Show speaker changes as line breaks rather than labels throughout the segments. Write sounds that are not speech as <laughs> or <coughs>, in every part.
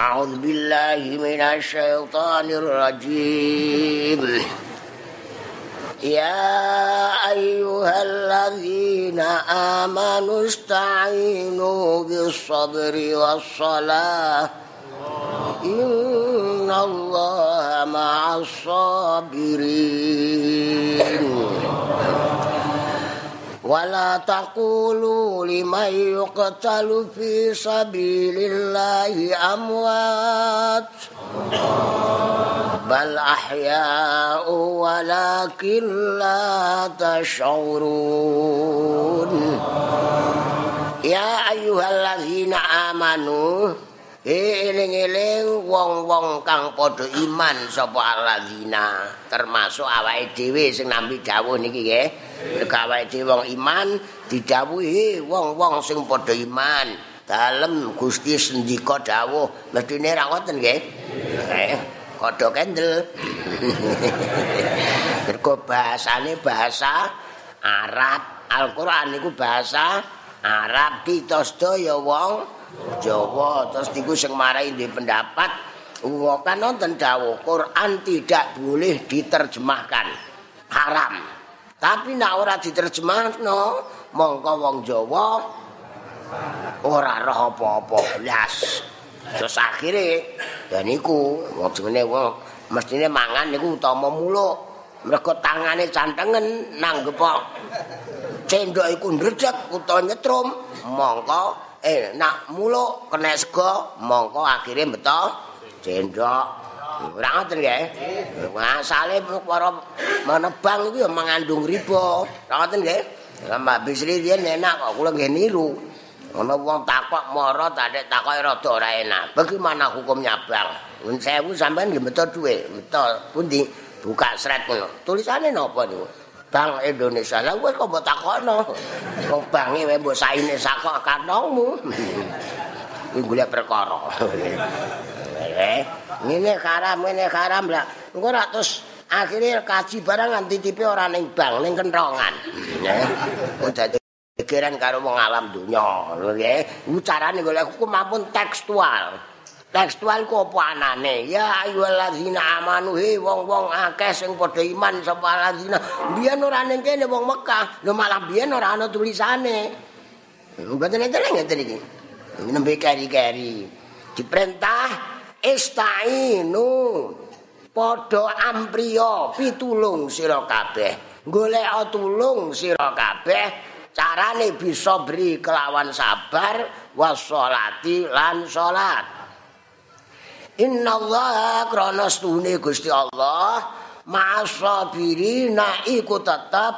أعوذ بالله من الشيطان الرجيم. يا أيها الذين آمنوا استعينوا بالصبر والصلاة. إن الله مع الصابرين. ولا تقولوا لمن يقتل في سبيل الله أموات. بل أحياء ولكن لا تشعرون. يا أيها الذين آمنوا eling-eling wong-wong kang padha iman sapa alladzina termasuk awake dhewe sing nampi dawuh niki nggih. Awake dhewe wong iman didhawuhi wong-wong sing padha iman. Dalem Gusti sendika dawuh. Mestine ra ngoten nggih? Eh padha kendel. <laughs> Mergo bahasane bahasa Arab. Al-Qur'an niku bahasa Arab kita sedaya wong Jawa terus niku sing marai di pendapat wong kan nonton dawuh Quran tidak boleh diterjemahkan. Haram. Tapi nek ora diterjemahno mongko wong Jawa ora roh apa-apa. Blas terus akhire ya niku wong jenenge wong mestine mangan niku utama muluk. Mergo tangane cantengen nanggep cendok iku ndredeg utawa nyetrum mongko eh nak muluk kena sego mongko akhire beto cendok ora ngoten nggih masale para menebang iku ya mengandung riba. Ora ngoten nggih? Mbak Bisri riyen enak kok kula nggih niru. Ana wong takok mara tak takok rada ora enak. Bagaimana hukumnya bang? Mun sewu sampean nggih beto duwe beto pundi? Buka sret ngono. Tulisane napa niku Bang Indonesia. Lah kowe kok mbok takokno. Wong bange wae mbok saine sakok kanongmu. <laughs> Kuwi golek perkara. <laughs> Eh, ngene haram, ngene haram lah. Engko ra terus akhire kaji barang nganti tipe ora ning bang, ning kentongan. <laughs> Eh, dadi gegeran karo wong alam donya. Nggih, ucarane golek hukum maupun tekstual. Tekstual ku apa anane ya ayyuhallazina amanu he wong-wong akeh sing padha iman sapa allazina biyen ora ning kene wong Mekah lho malah biyen ora ana tulisane. Mboten enten ngeten iki. Nembe kari-kari diperintah istainu padha ampriya pitulung sira kabeh. Golek tulung sira kabeh carane bisa beri kelawan sabar wasolati lan salat Inna Allah krana stune Gusti Allah masabirina iku tetep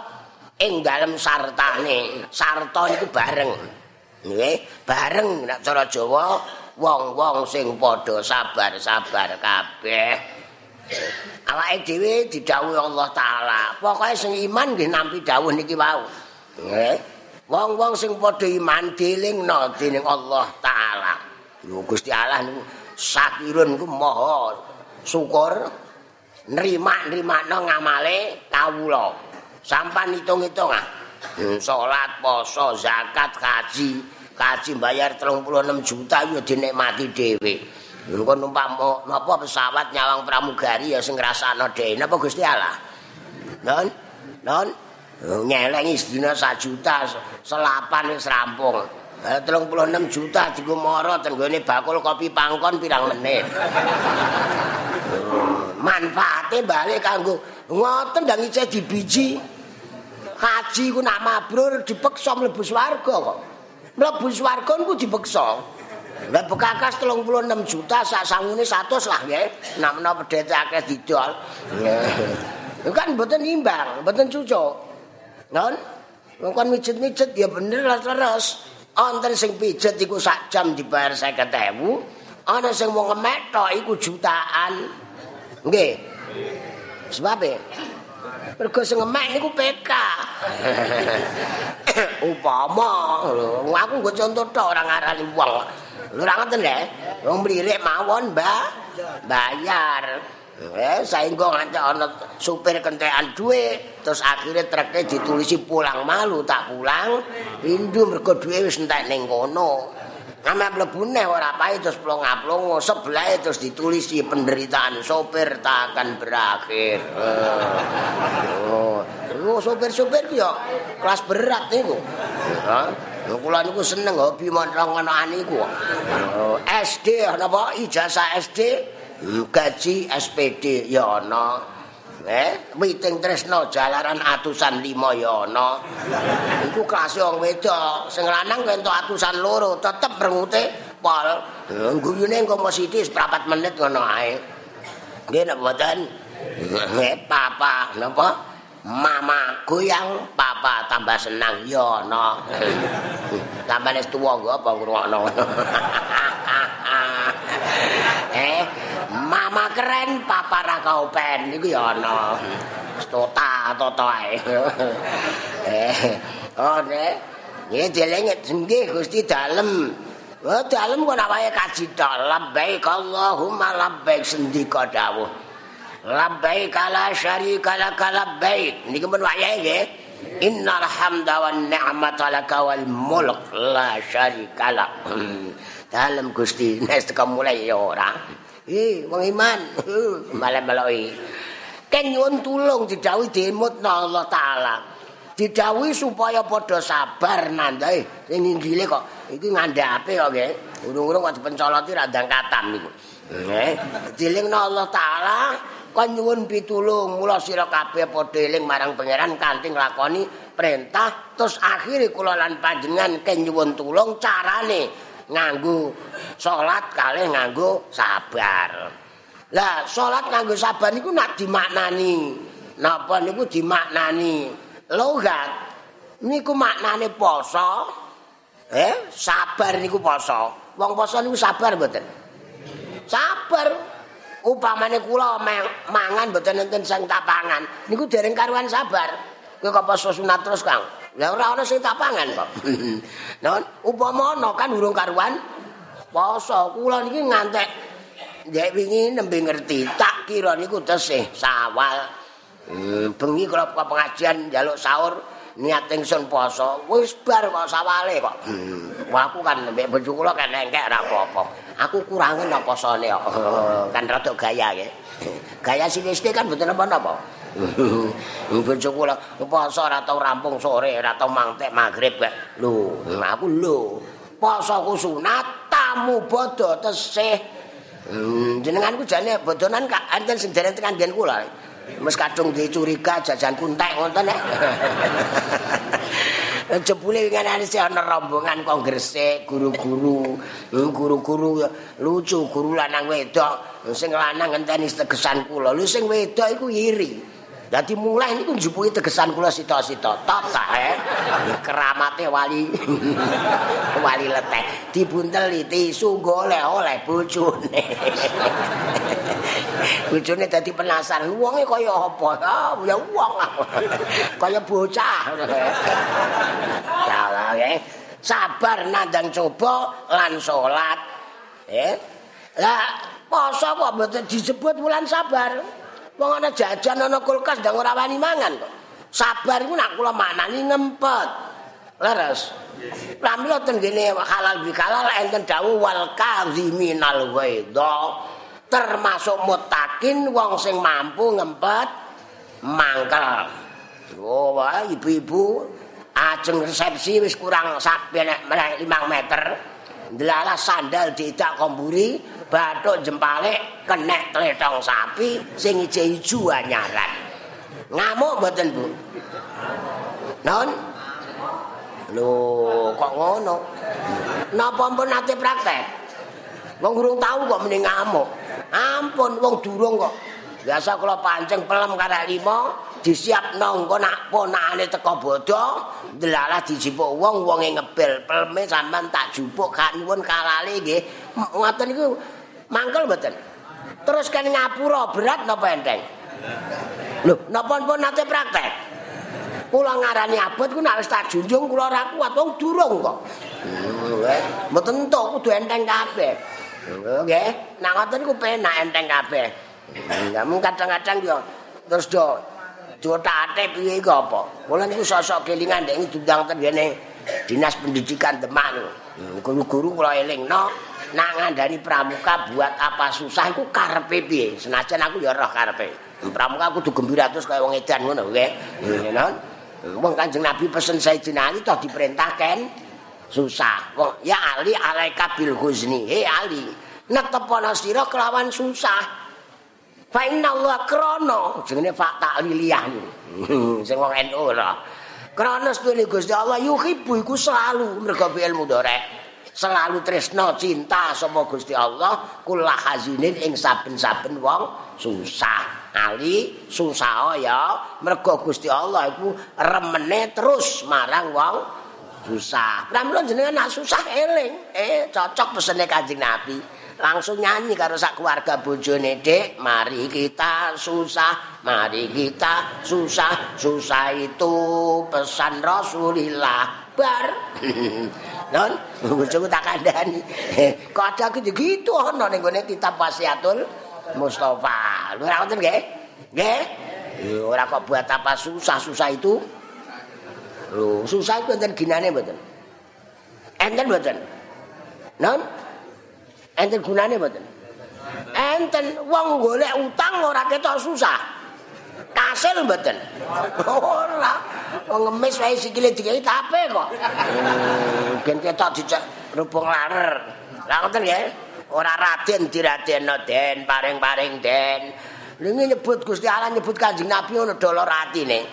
ing dalem sartane. Sarta iku bareng. Nggih, bareng nek cara Jawa wong-wong sing padha sabar-sabar kabeh. Awake dhewe didhawuhi Allah taala. Pokoke sing iman nggih nampi dawuh niki wau. Nggih. Wong-wong sing padha iman dilingno dening Allah taala. Lho Gusti Allah niku sakirun ku maha syukur nrima-nrimakno ngamale kawula. Sampan hitung-hitung ah hmm, salat poso zakat kaji. Kaji bayar 36 juta ya dinikmati dhewe. Engko numpak napa pesawat nyawang pramugari ya sing ngrasakno dhewe? Napa Gusti Allah? Non non nyelengi sedina 1 juta selapan wis rampung Eh, 36 juta diku moro tenggone bakul kopi pangkon pirang menit. Manfaate bali kanggo ngoten ndang isih dibiji. Haji ku nak mabrur dipeksa mlebu swarga kok. Mlebu swarga ku dipeksa. Lah bekakas 36 juta sak sangune 100 lah nggih. Nak menawa pedhete akeh didol. kan mboten imbang, mboten cucuk. Non? Wong kon mijet-mijet ya bener lah terus. Wonten sing pijet iku sak jam dibayar 50.000, ana sing wong ngemek tok iku jutaan. Nggih. Sebab e mergo sing ngemek niku PK. <laughs> Upama lho, aku nggo contoh tok ora ngarani wong. Lho ora ngoten lho. Wong mlirik mawon, Mbak. Bayar. Eh, saenggo nganti ana supir kentekan dhuwit, terus akhirnya treke ditulisi pulang malu tak pulang. Indu mergo dhuwit wis entek ning kono. Ame mlebune ora pae terus plong-plong sebelah terus ditulisi penderitaan sopir tak akan berakhir. Oh, oh sopir-sopir yo kelas berat niku. Hah? Lho kula niku seneng hobi montrong ana niku. Oh, SD napa ijazah SD gaji SPD ya ana. Eh, witing tresno jalaran atusan lima ya ana. Iku kelas wong wedok, sing lanang entuk atusan loro, tetep rengute pol. Guyune engko mesti seprapat menit ngono ae. Nggih nek mboten. Nggih, papa napa? Mama goyang, papa tambah senang ya ana. <laughs> Tambah wis tuwa apa ngrungokno. <laughs> eh, mama keren papa ra kaupen niku ya ana stota toto ae <laughs> eh oh nek nggih deleng nggih Gusti dalem Oh, dalem kok wae kaji tok. Labbaik Allahumma labbaik sendika dawuh. Labbaik la syarika lak labbaik. Niki men wayahe nggih. Innal hamda wan ni'mata laka wal mulk la syarika lak. Hmm. Dalem Gusti nek mulai ya ora. Eh, wong iman. <laughs> Malah meloki. Ken nyuwun tulung didhawuhi demut Allah taala. Didhawuhi supaya padha sabar nandai sing nginggile kok iki ngandhape kok nggih. Urung-urung kok dipencoloti ra ndang katam niku. Nggih. Dilingno Allah taala kon nyuwun pitulung mula sira kabeh padha eling marang pangeran kanthi nglakoni perintah terus akhire kula lan panjenengan ken nyuwun tulung carane nganggo salat kalih nganggo sabar. Lah salat nganggo sabar niku nak dimaknani. Napa niku dimaknani logat. Niku maknane poso. Eh, sabar niku poso. Wong poso niku sabar mboten? Sabar. Upamane kula mangan mboten enten sing tak pangan, niku dereng karuan sabar. Kowe kok poso sunat terus, Kang? Lah ora ana sing tak pangan kok. <laughs> Nah, upama ana kan urung karuan poso. Kula niki ngantek Dek wingi nembe ngerti, tak kira niku tesih sawal. Hmm, bengi kula pengajian njaluk sahur niat ingsun poso. Wis bar kok sawale kok. Hmm, aku kan mbek bojo kula kan engkek ora apa-apa. Aku kurangin apa posone kok. <laughs> kan rada gaya nggih. Gaya sinistik kan mboten apa-apa. Bojo kula poso ora tau rampung sore, ora tau mantek magrib kek. Lho, aku lho. Posoku sunat, tamu bodho tesih. Hmm, jenengan ku jane bodonan kak enten sing dereng tekan nggen kula. Mes kadung dicuriga jajan kuntek ngoten nek. Jebule wingi ana rombongan kok gresik guru-guru, guru-guru lucu, guru lanang wedok, sing lanang ngenteni tegesan kula. Lho sing wedok iku iri. Dadi mulai niku njupuki tegesan kula sita-sita. Tata eh. Keramate wali. <laughs> wali leteh. Dibunteli tisu golek oleh bojone. <laughs> bojone dadi penasaran. Wonge kaya apa? Ya wong. <laughs> kaya bocah. Ya. Sabar nandang coba lan salat. Eh. Lah poso kok mboten disebut bulan sabar. Wong ana jajan ana kulkas ndang ora wani mangan kok. Sabar iku nak kula maknani ngempet. Leres. Pramila ten gene halal bikalal enten dawuh wal kaziminal waidha termasuk mutakin wong sing mampu ngempet mangkel. Oh, wah ibu-ibu ajeng resepsi wis kurang sak 5 meter. Delalah sandal didak komburi, bathuk jempale kenek tletong sapi sing ijo-ijo anyaran. Ngamuk mboten, Bu? Non? Lho, kok ngono? Napa ampun nate praktek? Wong urung tau kok mending ngamuk. Ampun, wong durung kok. Biasa kula pancing pelem karek lima, disiap nongko nak ponakane teko bodo, delalah dijipuk wong, wonge ngebel pelme sampean tak jupuk gak nyuwun kalale nggih. Ngoten niku mangkel mboten. Terus kan ngapura berat napa enteng? Lho, napa pun nate praktek? Kula ngarani abot ku nek wis tak junjung kula ora kuat wong durung kok. Hmm, mboten entuk kudu enteng kabeh. Nggih, nek ngoten ku penak enteng kabeh. Enggak mung kadang-kadang yo terus do jotate piye iku apa? Kula niku sosok kelingan ndek diundang ten Dinas Pendidikan Demak. Guru-guru kula elingno nak ngandani pramuka buat apa susah iku karepe piye? Senajan aku ya roh karepe. Pramuka kudu gembira terus kaya wong edan ngono nggih. Ngono. Wong Kanjeng Nabi pesen Sayyidina Ali toh diperintahkan susah. Wong ya Ali alaika bil huzni. He Ali, netepana sira kelawan susah. Fa inna Allah krono jenenge Pak Takliliyah. <laughs> Sing wong NU ora. Krana sedune Gusti Allah yuhibbu iku selalu mergo ilmu dorek. Selalu tresno cinta sapa Gusti Allah kula hazinin ing saben-saben wong susah. Ali susah ya mergo Gusti Allah iku remene terus marang wong susah. Pramila jenengan nak susah eling, eh cocok pesene Kanjeng Nabi. langsung nyanyi karo sak keluarga bojone Dik mari kita susah mari kita susah susah itu pesan Rasulillah bar <laughs> non bojoku tak kandhani. <laughs> Kok ada gitu? Ono ning gone kitab wasiatul Mustafa. Lho ora ngoten nggih? Nggih? Ora kok buat apa susah-susah itu? Lho susah itu enten ginane mboten? Enten mboten? Non enten gunane mboten? Enten wong golek utang ora ketok susah kasil mboten ora wong ngemis wae sikile dikai tape kok ben ketok dicek rubung larer lha ngoten nggih ora raden diradeno den paring-paring den Lingi nyebut Gusti Allah nyebut Kanjeng Nabi ngono dolor atine.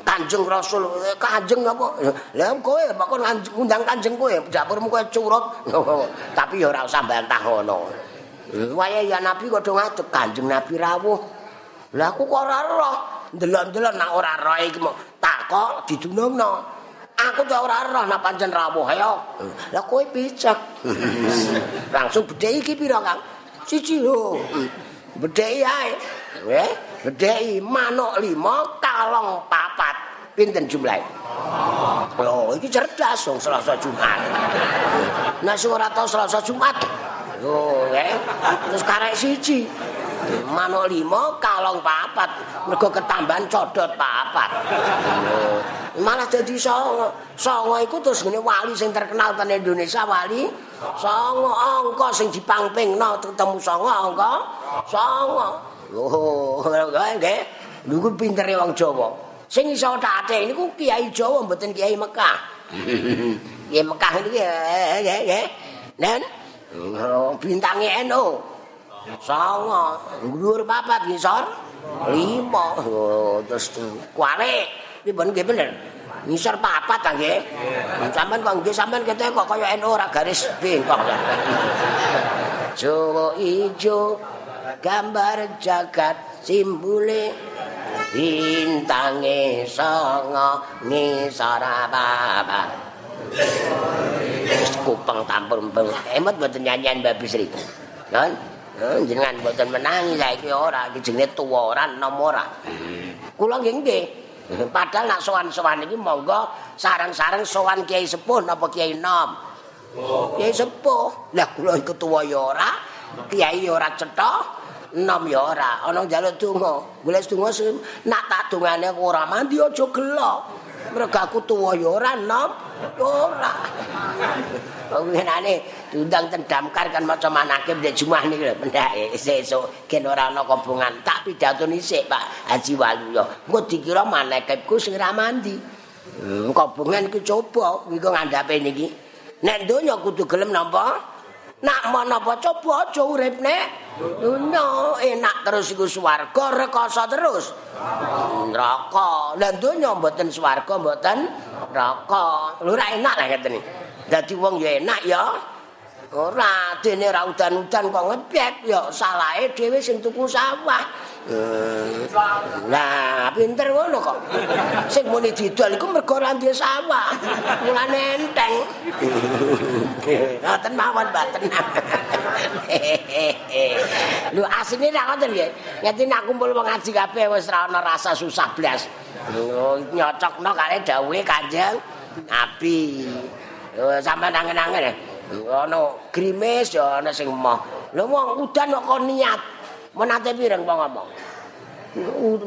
Kanjeng Rasul Kanjeng apa? Lah kowe kok ngundang Kanjeng kowe dapurmu kowe curut. <laughs> Tapi ya ora usah bantah ngono. Wayahe ya Nabi kok do ngadeg Kanjeng Nabi rawuh. Lah aku kok ora roh. Delok-delok nak ora roh iki takok didunungno. Aku tuh ora roh nak pancen rawuh ayo. Lah kowe picek. <laughs> Langsung bedhe iki pira, Kang? Siji lho. Bedhe ae. Nggih. Gedhei manuk lima, kalong papat. Pinten jumlahe? Oh, iki cerdas wong Selasa Jumat. Nah, sing ora tau Selasa Jumat. Eh. Terus karek siji. Manuk lima, kalong papat. Mergo ketambahan codot papat. Malah jadi songo. Songo iku terus ngene wali sing terkenal ten Indonesia wali. Songo angka sing dipangpingno ketemu songo angka. Songo. Oh, <laughs> nggih. Niku pintere wong Jawa. Sing iso tate niku Kiai Jawa mboten Kiai Mekah. <laughs> Kiai Mekah nggih nggih. Nen bintange NU. Songo, dhuwur papat ngisor lima. Oh, terus kuare. Iki ben nggih bener. Ngisor papat ta nggih. Sampeyan kok nggih sampeyan kete kok kaya NU ora garis bengkok. Jawa ijo gambar jagat simbule bintange songo ngisara kupeng tampur mpeng emot boten nyanyian Mbak Bisri. Kan? Jenengan boten menangi saiki ora. Iki jenenge tuwa ora nom ora. Kula nggih nggih. Padahal nak sowan-sowan iki monggo sarang-sarang sowan Kiai Sepuh napa Kiai Nom Kiai Sepuh. Lah kula ketua ya ora Kiai ora cetok enom ya ora. Ana njaluk donga. Golek donga nak tak dongane ora mandi aja gelo mergo aku tuwa ya ora enom ora. Pengenane diundang ten damkar kan maca manakib di Jumat niki lho. Pendake sesuk gen ora ana kobongan. Tak pidato nisik Pak Haji Waluyo engko dikira manakibku sing ra mandi. Hmm, kobongan iki coba iki ngandhape niki? Nek donya kudu gelem napa nak menapa coba aja urip nek Dunya enak terus iku swarga rekoso terus. Neraka. Lah dunya mboten swarga mboten neraka. Lho enak lah ngeten iki. Dadi wong ya enak ya. Ora dene ra udan-udan kok ngepet ya salahe dhewe sing tuku sawah. Nah, pinter ngono kok. Sing muni didol iku mergo ora duwe sawah. Mulane enteng. Ngoten mawon mboten. Lho asine ra ngoten nggih. Ngeti nak kumpul wong ngaji kabeh wis ora ana rasa susah blas. Lho nyocokno kare dawuhe Kanjeng Nabi. Lho sampean angen-angen. Ana grimis ya ana sing emoh. Lho wong udan kok niat. Menate pireng kok ngomong.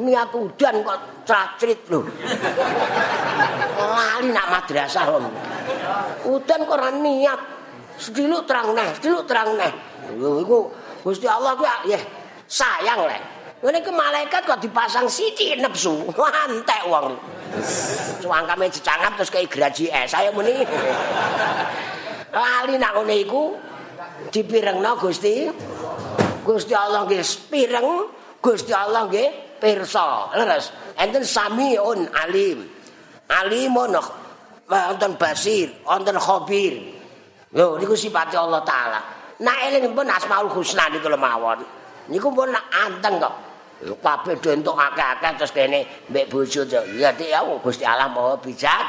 Niat udan kok cacrit lho. Lali nak madrasah wong. Udan kok ora niat. Sediluk terang neh, sediluk terang neh. Iku Gusti Allah ku ya sayang lek. Ngene ke malaikat kok dipasang siti nepsu. Antek wong. Cuangkame dicangap terus kayak graji es. Saya muni. Lali nak ngene iku dipirengno Gusti. Gusti Allah nggih pireng, Gusti Allah nggih pirsa. Leres. Enten samiun alim. Alimun wonten basir, wonten khabir. Lho niku sifat Allah taala. Nak eling pun Asmaul Husna niku lemawon. Niku pun anteng kok. kabeh dentuk akeh-akeh terus kene mbek bojo ya Gusti Allah Maha bijak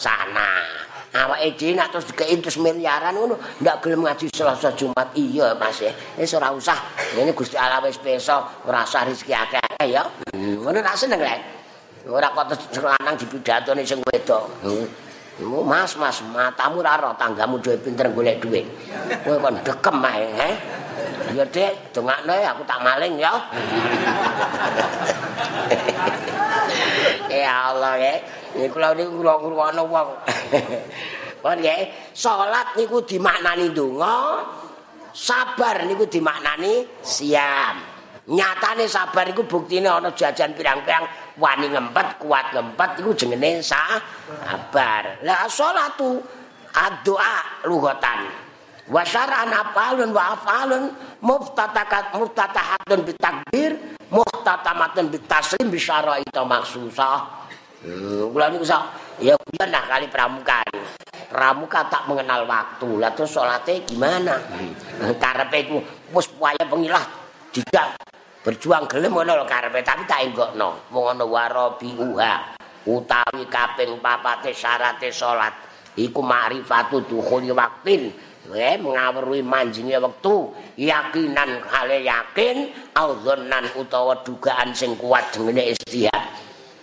sana. Awake dhewe nak terus dikei terus miliaran ngono, ndak gelem ngaji Selasa Jumat. Iya, Mas. Wis ora usah. Ngene Gusti Allah wis peso ora usah rezeki akeh ya. Ngono ra seneng lek. Ora kok terus lanang dipidatone sing wedok. Hmm. Mas, mas, matamu ra ro tanggamu dhewe pinter golek dhuwit. Kowe kon dekem ae, he. Ya Dik, dongakno aku tak maling ya. <laughs> ya Allah ya. Ini kula niku ngrungokno wong. Pun ya, salat niku dimaknani donga, sabar niku dimaknani siam. Nyatane sabar iku buktine ana jajan pirang-pirang wani ngempet, kuat ngempet iku jenenge sabar. Lah salatu addu'a lughatan. wa syara'an afalun wa afalun muftatakat muftatahatun bitakbir muftatamatun bitaslim bisyara'ita maksusah hmm, kula niku ya biyen nah kali pramuka pramuka tak mengenal waktu. Lah terus salate gimana? <laughs> Karepe ku wis waya pengilah tidak berjuang gelem ngono lho karepe tapi tak enggokno. Wong ana warabi uha utawi kaping papate syarate salat. Iku ma'rifatu dukhuli waktin. Eh, ngawruhi manjinge wektu yakinan hale yakin audzonnan utawa dugaan sing kuat dengene istihad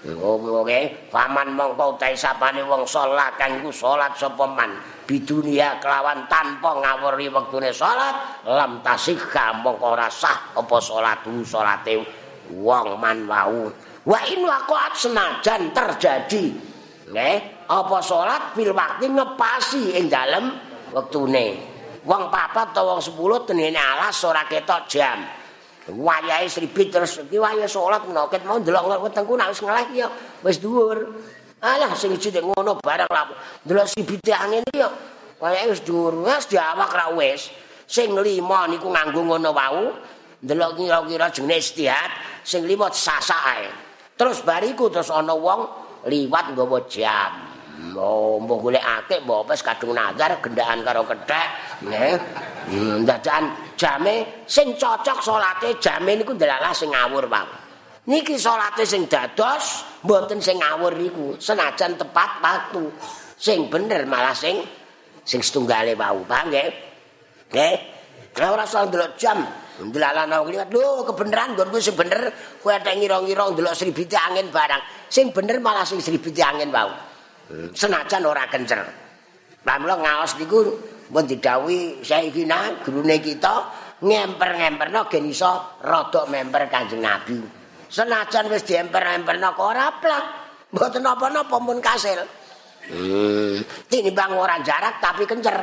oke faman mongko utahe sapane wong salat kang iku salat sapa man bidunia kelawan tanpa ngawruhi wektune salat lam tasikha ora sah apa salatu salate wong man wau wa in waqa'at senajan terjadi nggih apa salat bil waktu ngepasi ing dalem wektune. Wong papat utawa wong 10 tenene alas ora ketok jam. Wayahe sribit terus iki wayahe salat ngoket mau ndelok wetengku nek wis ngeleh ya wis dhuwur. Alah sing iki ngono barang lah. Ndelok sribite angin ya wayahe wis dhuwur. Wis diawak ra wis. Sing lima niku nganggo ngono wau. Ndelok kira-kira jenenge istihad, sing lima sasak ae. Terus bariku terus ana wong liwat nggawa jam. Oh, mbok golek akeh mbok wis kadung nazar gendaan karo kethek, nggih. Hmm, dadakan jame sing cocok salate jame niku ndelalah sing ngawur, Pak. Niki salate sing dados mboten sing ngawur niku, senajan tepat waktu. Sing bener malah sing sing setunggale wau, paham nggih? Nggih. Ora usah ndelok jam. Ndelalah nang liwat, lho kebenaran nggonku sing bener, kowe ada ngira-ngira ndelok sribite angin barang. Sing bener malah sing sribite angin wau. senajan ora kencer. Pamula ngaos niku pun didhawuhi Syekhina gurune kita ngemper-ngemperno gen iso rada memper Kanjeng Nabi. Senajan wis diemper-emperno kok ora plak. Mboten napa-napa pun kasil. Hmm, tinimbang ora jarak tapi kencer.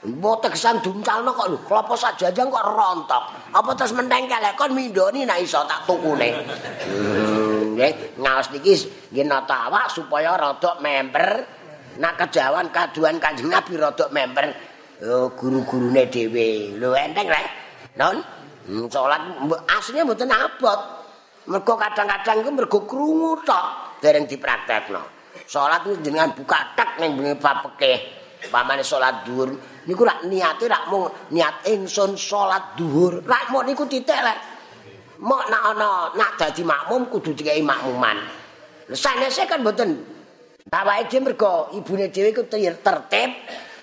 Mbok tegesan duncalno kok lho, klopo sajajang kok rontok. Apa terus menteng kelek kon mindoni nek iso tak tukune. Hmm. nggih ngaos niki nggih nata awak supaya rada member nak kejawan kaduan Kanjeng Nabi rada member oh, guru-gurune dhewe. Lho enteng rek? Non hmm, salat asline mboten abot. Mergo kadang-kadang iku mergo krungu tok dereng dipraktekno. Salat niku jenengan buka tek ning bengi papeke pamane salat dhuwur. Niku rak niate rak mung niat ingsun salat dhuwur. Rak mok niku titik lek mok nak ana nak dadi makmum kudu dikai makmuman. Sanese kan mboten. Awake dhewe mergo ibune dhewe ku tertib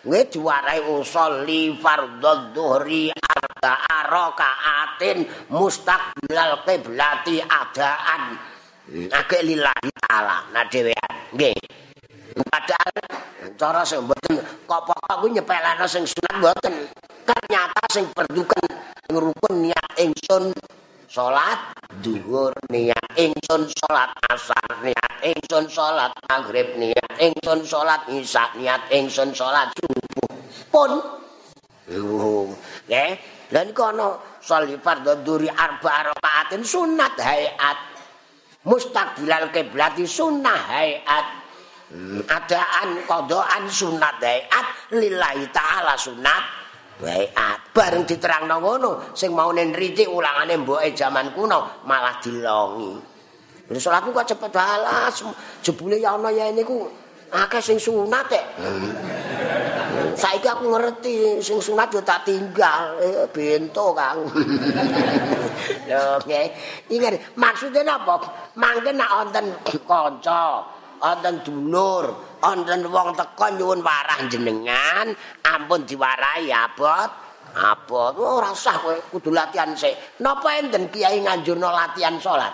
nggih diwarai usul li fardhu dhuhri arba arakaatin mustaqbilal qiblati adaan. Agek lillahi taala nah dhewean nggih. Padahal cara sing mboten kok pokok ku nyepelana sing sunat mboten. Ternyata sing perdukan ngrukun niat ingsun salat dhuwur niat ingsun salat asar niat ingsun salat maghrib niat ingsun salat isya niat ingsun salat subuh pun. Nggih. Lha niku ana sholli fardhu dzuri arba rakaatin sunat hayat. Mustaqbilal kiblati sunnah hayat. Hmm, adaan qadaan sunat hayat. Lillahi taala sunat hayat bareng diterangno ngono sing maune nriti ulangane mboke jaman kuno malah dilongi Lha salatku kok cepet balas. Jebule ya ana ya niku akeh sing sunat e. Saiki aku ngerti sing sunat yo tak tinggal eh, bento Kang. <laughs> Lho nggih. Ingat maksude napa? Mangke nak wonten kanca, wonten dulur, wonten wong teko nyuwun warah jenengan, ampun diwarahi abot. Abot ora usah kowe kudu latihan sik. Napa enten kiai nganjurno latihan salat?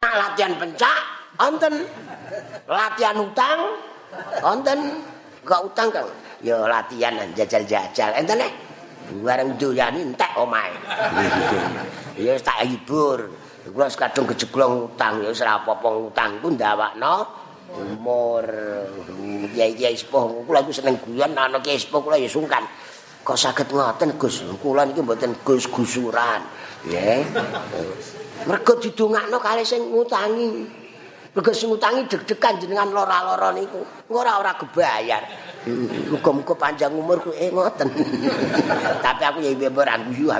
Nah latihan pencak, onten. Latihan utang, onten. Gak utang kan? Ya latihan jajal-jajal. Enten nih? Bareng doyan entek omae. <laughs> Ya tak hibur. Kula kadung kejeglong utang ya ora apa-apa utang ku ndawakno umur kiai-kiai sepuh kula iku seneng guyon ana kiai sepuh kula ya sungkan. Kok saged ngoten Gus? Kula niki mboten Gus gusuran. Nggih. mergo didongakno kali sing ngutangi mergo sing ngutangi deg-degan jenengan lara-lara niku ora ora kebayar muga-muga panjang umur ku eh ngoten tapi aku ya mbok ora guyu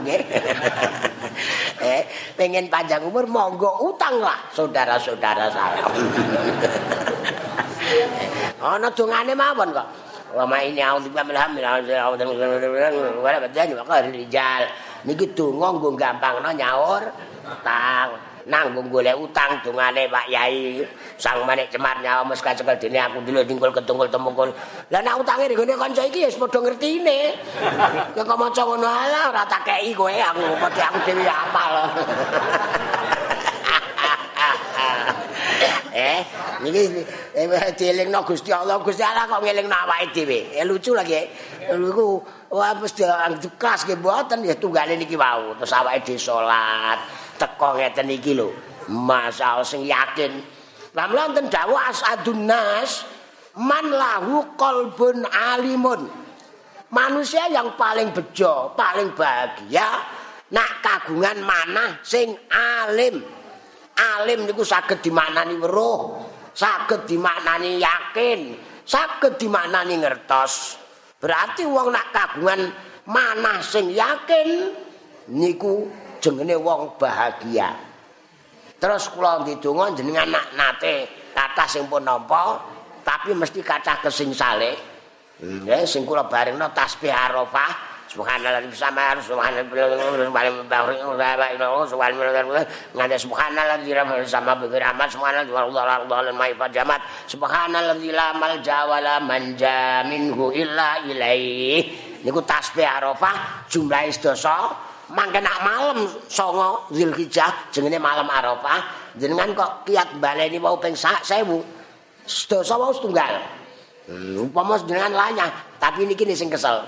eh pengen panjang umur monggo utang lah saudara-saudara saya ana dongane mawon kok wa ma ini a'udzu billahi min rijal niki donga nggo gampangno nyaur utang nanggung golek utang dungane Pak Yai. Sang manik cemar nyawa mes kacekel dene aku dulu tinggal ketungkul temungkul. Lah nek utange rigone kanca iki wis padha ngertine. Kok maca ngono ae ora tak kei kowe aku padha aku dhewe apal. <laughs> Eh niki eh Gusti Allah. Gusti Allah kok ngelingno awake dhewe? Eh lucu lagi lho iku wah mesti kelas ge mboten ya tunggale niki wau. Terus awake dhewe salat teko ngeten iki lho. Masal sing yakin. Lah wonten dawuh asadun nas man lahu qalbun alimun. Manusia yang paling bejo, paling bahagia nak kagungan mana sing alim. Alim niku saged dimaknani weruh, saged dimaknani yakin, saged dimaknani ngertos. Berarti wong nak kagungan mana sing yakin niku jenenge wong bahagia. Terus kula ndedonga jenengan nak nate kathah sing pun nampa tapi mesti kathah kesing saleh. Nggih sing kula barengno tasbih Arafah. Subhanallah subhanallah jumlah mangke nak malam songo Zulhijjah jenenge malam Arafah. Jenengan kok kiat baleni wau ping 1000 sedasa wau setunggal. Upama jenengan lanyah tapi niki sing kesel.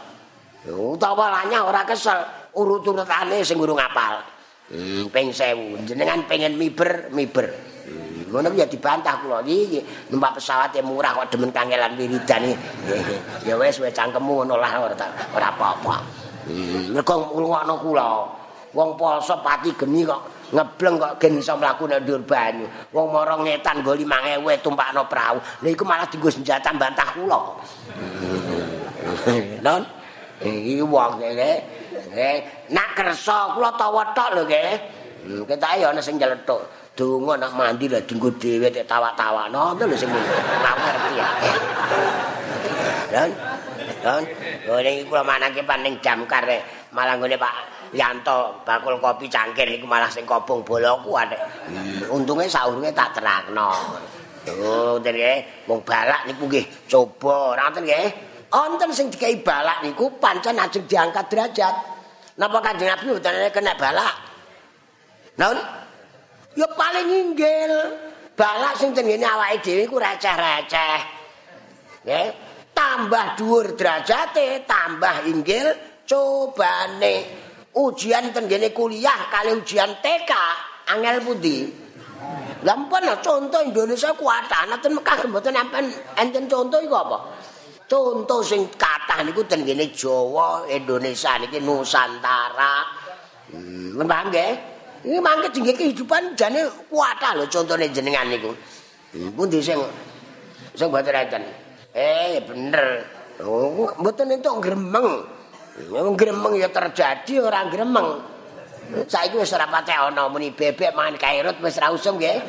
Utawa lanyah ora kesel urut-urutane sing urung apal hmm, ping 1000 jenengan pengen miber miber. Hmm, ngono ya dibantah kula. Iki numpak pesawat yang murah kok demen kangelan wiridan <laughs> ya wis wis cangkemmu ngono lah ora apa-apa Mergo ngrungokno kula. Wong poso pati geni kok ngebleng kok gen iso mlaku nek ndur banyu. Wong mara ngetan nggo 5000 tumpakno prau. Lha iku malah dienggo senjata bantah kula. <laughs> Non. Iki wong ngene. Eh, nak kersa kula tawa tok lho nggih. Hmm, ketake ya ana sing nyeletuk. Donga nak mandi lah dienggo dhewe tek tawa-tawano lho sing ngerti ya. Non. Don, ngene iki kula manake paning damkar malah ngene Pak Yanto bakul kopi cangkir iku malah sing kobong boloku. Hmm, untunge saurunge tak terangno. Oh, dene wong balak niku nggih coba, ngoten nggih. Wonten sing dikai balak niku pancen ajeng diangkat derajat. Napa Kanjeng Nabi mboten kena balak? Non? Ya paling inggil. Balak sing tengene awake dhewe iku receh-receh. Nggih. Tambah dhuwur derajate, tambah inggil cobane. Ujian tenggene kuliah kali ujian TK, angel pundi? Lah mpun contoh Indonesia kuatah, nenten Mekah mboten enten enten contoh iku apa? Contoh sing kathah niku ten kene Jawa, Indonesia niki Nusantara. Hmm, paham nggih? Ini mangke jenenge kehidupan jane kuatah lho contone jenengan niku. Hmm, pundi sing sing mboten enten? Eh, bener. Oh, mboten entuk gremeng. Gremeng ya terjadi ora gremeng. Saiki wis ora patek ana muni bebek mangan kairut wis ra usum nggih.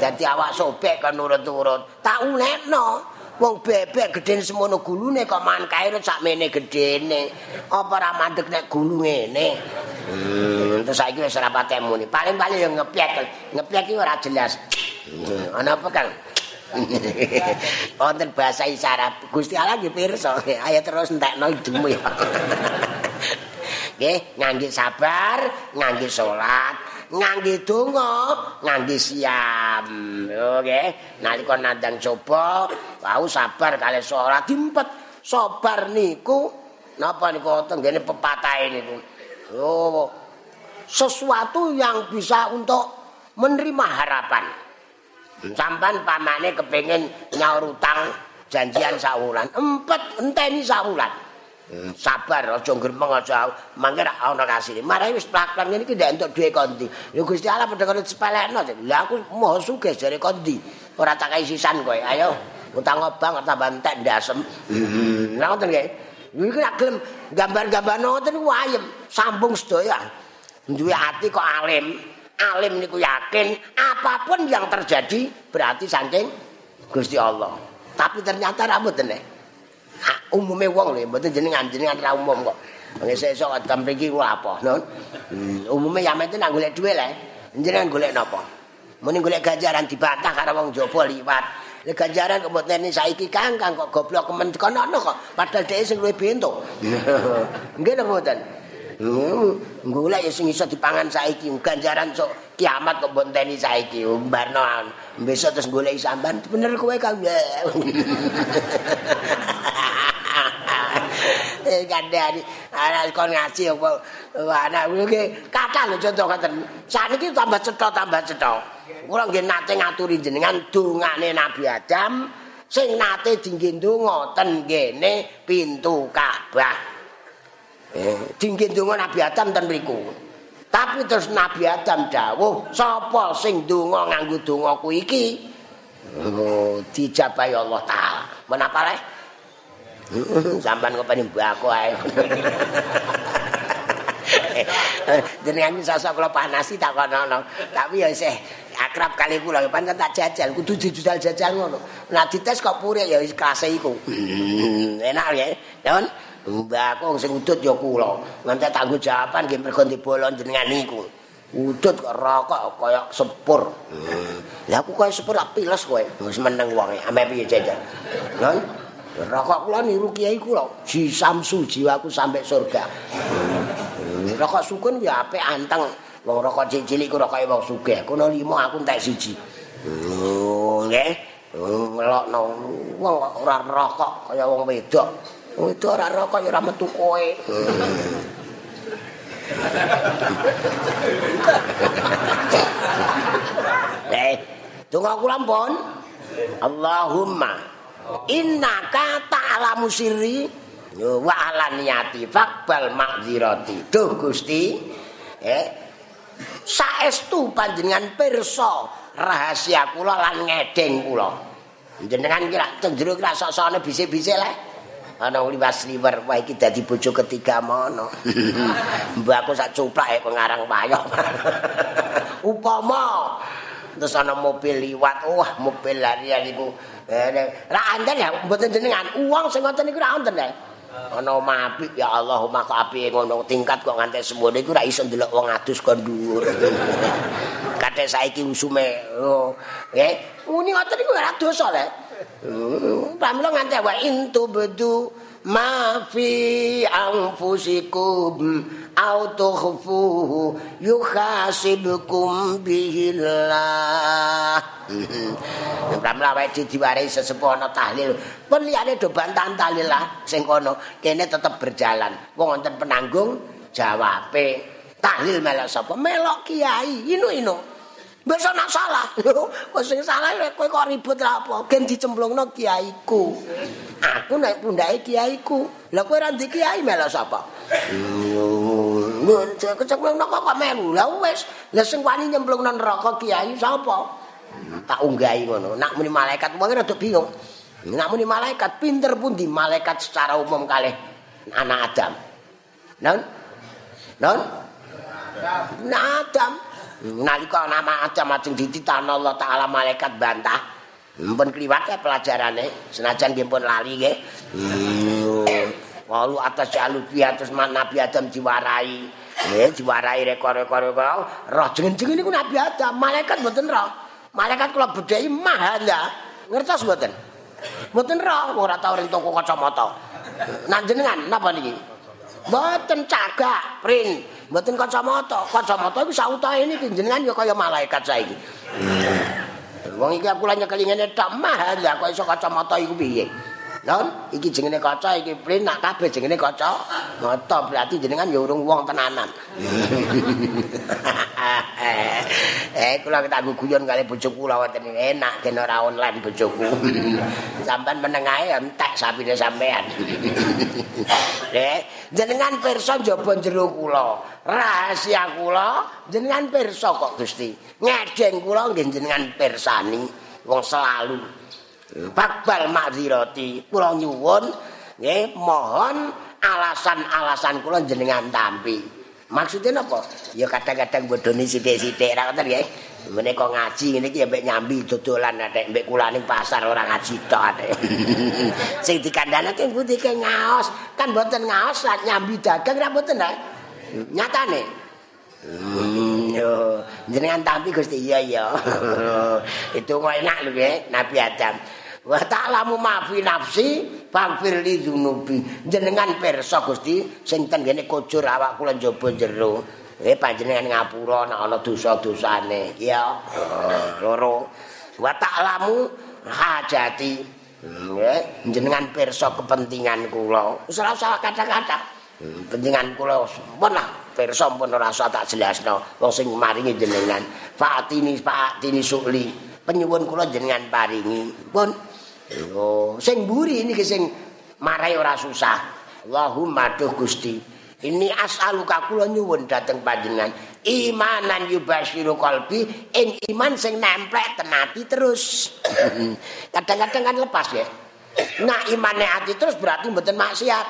Dadi awak sobek kan nurut-nurut. Tak ulekno. Wong bebek gedhen semono gulune kok mangan kairut sakmene gedhene. Apa ora mandek nek gulu ngene. Hmm, terus saiki wis ora patek muni. Paling-paling yo ngepiak. Ngepiak iki ora jelas. Hmm, ana apa Kang? <laughs> Wonten bahasa isyarat. Gusti Allah nggih pirsa. Ayo terus entekno ya. <laughs> nggih ngangge sabar ngangge salat ngangge donga ngangge siam nggih nalika nandang coba wau sabar kali salat dimpet sabar niku napa niku tenggene pepatah niku oh sesuatu yang bisa untuk menerima harapan sampan pamane kepengin nyaur utang janjian saulan empet enteni saulan Hmm, sabar aja gremeng aja mangke ra ana kasine. Marai wis plak-plak ngene iki ndak entuk duwe kondi. Ya Gusti Allah padha karo sepelekno. Lha aku moho sugih jare kondi. Ora tak kai sisan kowe. Ayo utang obang tambah entek ndasem. Hmm. Ngoten nggih. Iki nak gelem gambar-gambar ngoten ku ayem. Sambung sedaya. Duwe ati kok alim alim niku yakin apapun yang terjadi berarti saking Gusti Allah tapi ternyata rambut nek umume wong lho mboten jenengan jenengan ra umum kok. Nggih sesuk adem mriki ku apa, Nun? Hmm, umume yamet nang golek dhuwit le. Jenengan golek napa? Muni golek ganjaran dibantah karo wong jaba liwat. Le ganjaran kok mboten saiki kangkang kok goblok kemen kono kok padahal dhek sing luwih bento. <laughs> Nggih lho mboten. Golek ya sing iso dipangan saiki. Ganjaran sok kiamat kok bonteni saiki. Umbarno besok terus golek samban bener kowe kang? <laughs> Eh, kandhani anak kon ngaji apa? Anak iki kathah lho contoh ngoten. Sakniki tambah cetha tambah cetha. Kula nggih nate ngaturi jenengan dongane Nabi Adam sing nate dingin donga ten kene pintu Ka'bah eh dingin donga Nabi Adam ten mriku tapi terus Nabi Adam dawuh sapa sing donga nganggo dongaku iki oh dijabahi Allah taala menapa leh <laughs> Sampan pengen mbako ae. <laughs> Jenengan sosok kula panasi tak kono. Tapi ya isih akrab kali kula pancen tak jajal kudu dijajal jajal ngono. Nah dites kok pure ya wis klase iku. <laughs> Enak ya. Don. Mbako sing udut ya kula. Nganti tanggung jawaban nggih mergo dibolon jenengan niku. Udut kok rokok kaya sepur. Hmm. Lah aku kaya sepur piles kowe. Wis meneng wong e. Ame piye jajal. Don. Rokok kula niru kiai kula, ji samsu jiwaku sampai surga. Rokok sukun ya apik anteng. Wong rokok cilik ku rokoke wong sugih. Kono limo aku entek siji. Oh, nggih. Ngelokno wong ora rokok kaya wong wedok. Wong wedok ora rokok ya ora metu kowe. Eh, tunggu aku lampun. Allahumma innaka ta'lamu sirri. Wa alaniyati faqbal ma'dzirati. Duh Gusti. Eh saestu panjenengan pirsa rahasia kula lan ngedeng kula. Jenengan kira tenjero kira sok-sokane bisik-bisik le ana liwas liwer wae iki dadi bojo ketiga mono <laughs> mbak aku sak cuplak kok ngarang payoh <laughs> upama terus ana mobil liwat wah mobil larian iku Ra anten ya mboten jenengan. Uang sing ngoten niku ra anten ya. Ana omah apik ya Allah, omah kok apik ngono tingkat kok nganti semono iku ra iso ndelok wong adus kon dhuwur. <laughs> Kate saiki usume. Oh, nggih. Muni ngoten niku ora dosa le. Pamela nganti wae intu bedu ma fi anfusikum autukhfuhu yukhasibukum bihillah <laughs> Pramla wae diwarai sesepuh ana tahlil. Pun liyane do bantahan tahlil lah sing kono kene tetep berjalan. Wong wonten penanggung jawabe tahlil melok sapa? Melok kiai. Inu inu. Besok nak salah. <laughs> Kowe sing salah kowe kok ribut ra apa? Gen dicemplungno kiaiku. Aku nek pundake kiaiku. Lah ra ndek kiai melok sapa? Lho, kecemplungno kok melu. Lah wis, lah sing wani nyemplungno neraka kiai sapa? Tak unggahi ngono. Nak muni malaikat wong rada bingung. Nak muni malaikat pinter pun di malaikat secara umum kalih anak Adam. Non? Nah, Adam. Nalika nama Adam ajeng dititano Allah taala malaikat bantah. Mpun kliwat pelajarane, senajan nggih pun lali nggih. Walu atas jalu atas Nabi Adam diwarai. Nggih, diwarai rekor-rekor roh jeneng-jeneng niku Nabi Adam, malaikat mboten roh. Malaikat kula bedheki mahala. Ngertos mboten? Mboten roh, ora tau ring toko kacamata. Nah jenengan napa niki? Mboten cagak, pring. Mboten kacamata. Kacamata iku sauta ini jenengan ya kaya malaikat saiki. Wong iki aku lan nyekel ngene tok mahal ya kok iso kacamata iku piye? Non, iki jenenge kaca iki prin nak kabeh jenenge kaca. Mata berarti jenengan ya urung wong tenanan. <laughs> eh kula tak guyon kali bojoku wonten enak den ora online bojoku. <laughs> Sampeyan meneng ae entek sapine sampean. <laughs> eh jenengan pirsa njaba jero kula. Rahasia kula jenengan pirsa kok Gusti. Ngedeng kula nggih jenengan pirsani wong selalu. Bakbal makzirati kula nyuwun nggih mohon alasan-alasan kula jenengan tampi. Maksudnya apa? Ya kadang-kadang bodoni sithik-sithik ra ngoten nggih. Menika ngaji ngene iki mbek nyambi dodolan atek mbek kula ning pasar ora ngaji tok atek. <laughs> Sing dikandhanake pundi ke ngaos, kan mboten ngaos lan nyambi dagang ra mboten ta? Nyatane. Hmm, jenengan tampi Gusti iya iya. <laughs> Itu kok enak lho nggih Nabi Adam. Wa ta'lamu ma fi nafsi faghfir li dzunubi. Jenengan pirsa Gusti sing ten ngene kujur awak kula njaba jero. Eh panjenengan ngapura nek ana dosa-dosane. Ya. Loro. Wa ta'lamu hajati. Nggih, jenengan pirsa kepentingan kula. Wis ora usah kata-kata. Kepentingan kula pun lah pirsa pun ora usah tak jelasno. Wong sing maringi jenengan. Fatini fatini sukli. Penyuwun kula jenengan paringi. Pun Oh, sing mburi niki sing marai ora susah. Allahumma duh Gusti. Ini as'aluka kula nyuwun dhateng panjenengan imanan yubasyiru qalbi ing iman sing nemplek tenati terus. <clears throat> Kadang-kadang kan lepas ya. Nah imane ati terus berarti mboten maksiat.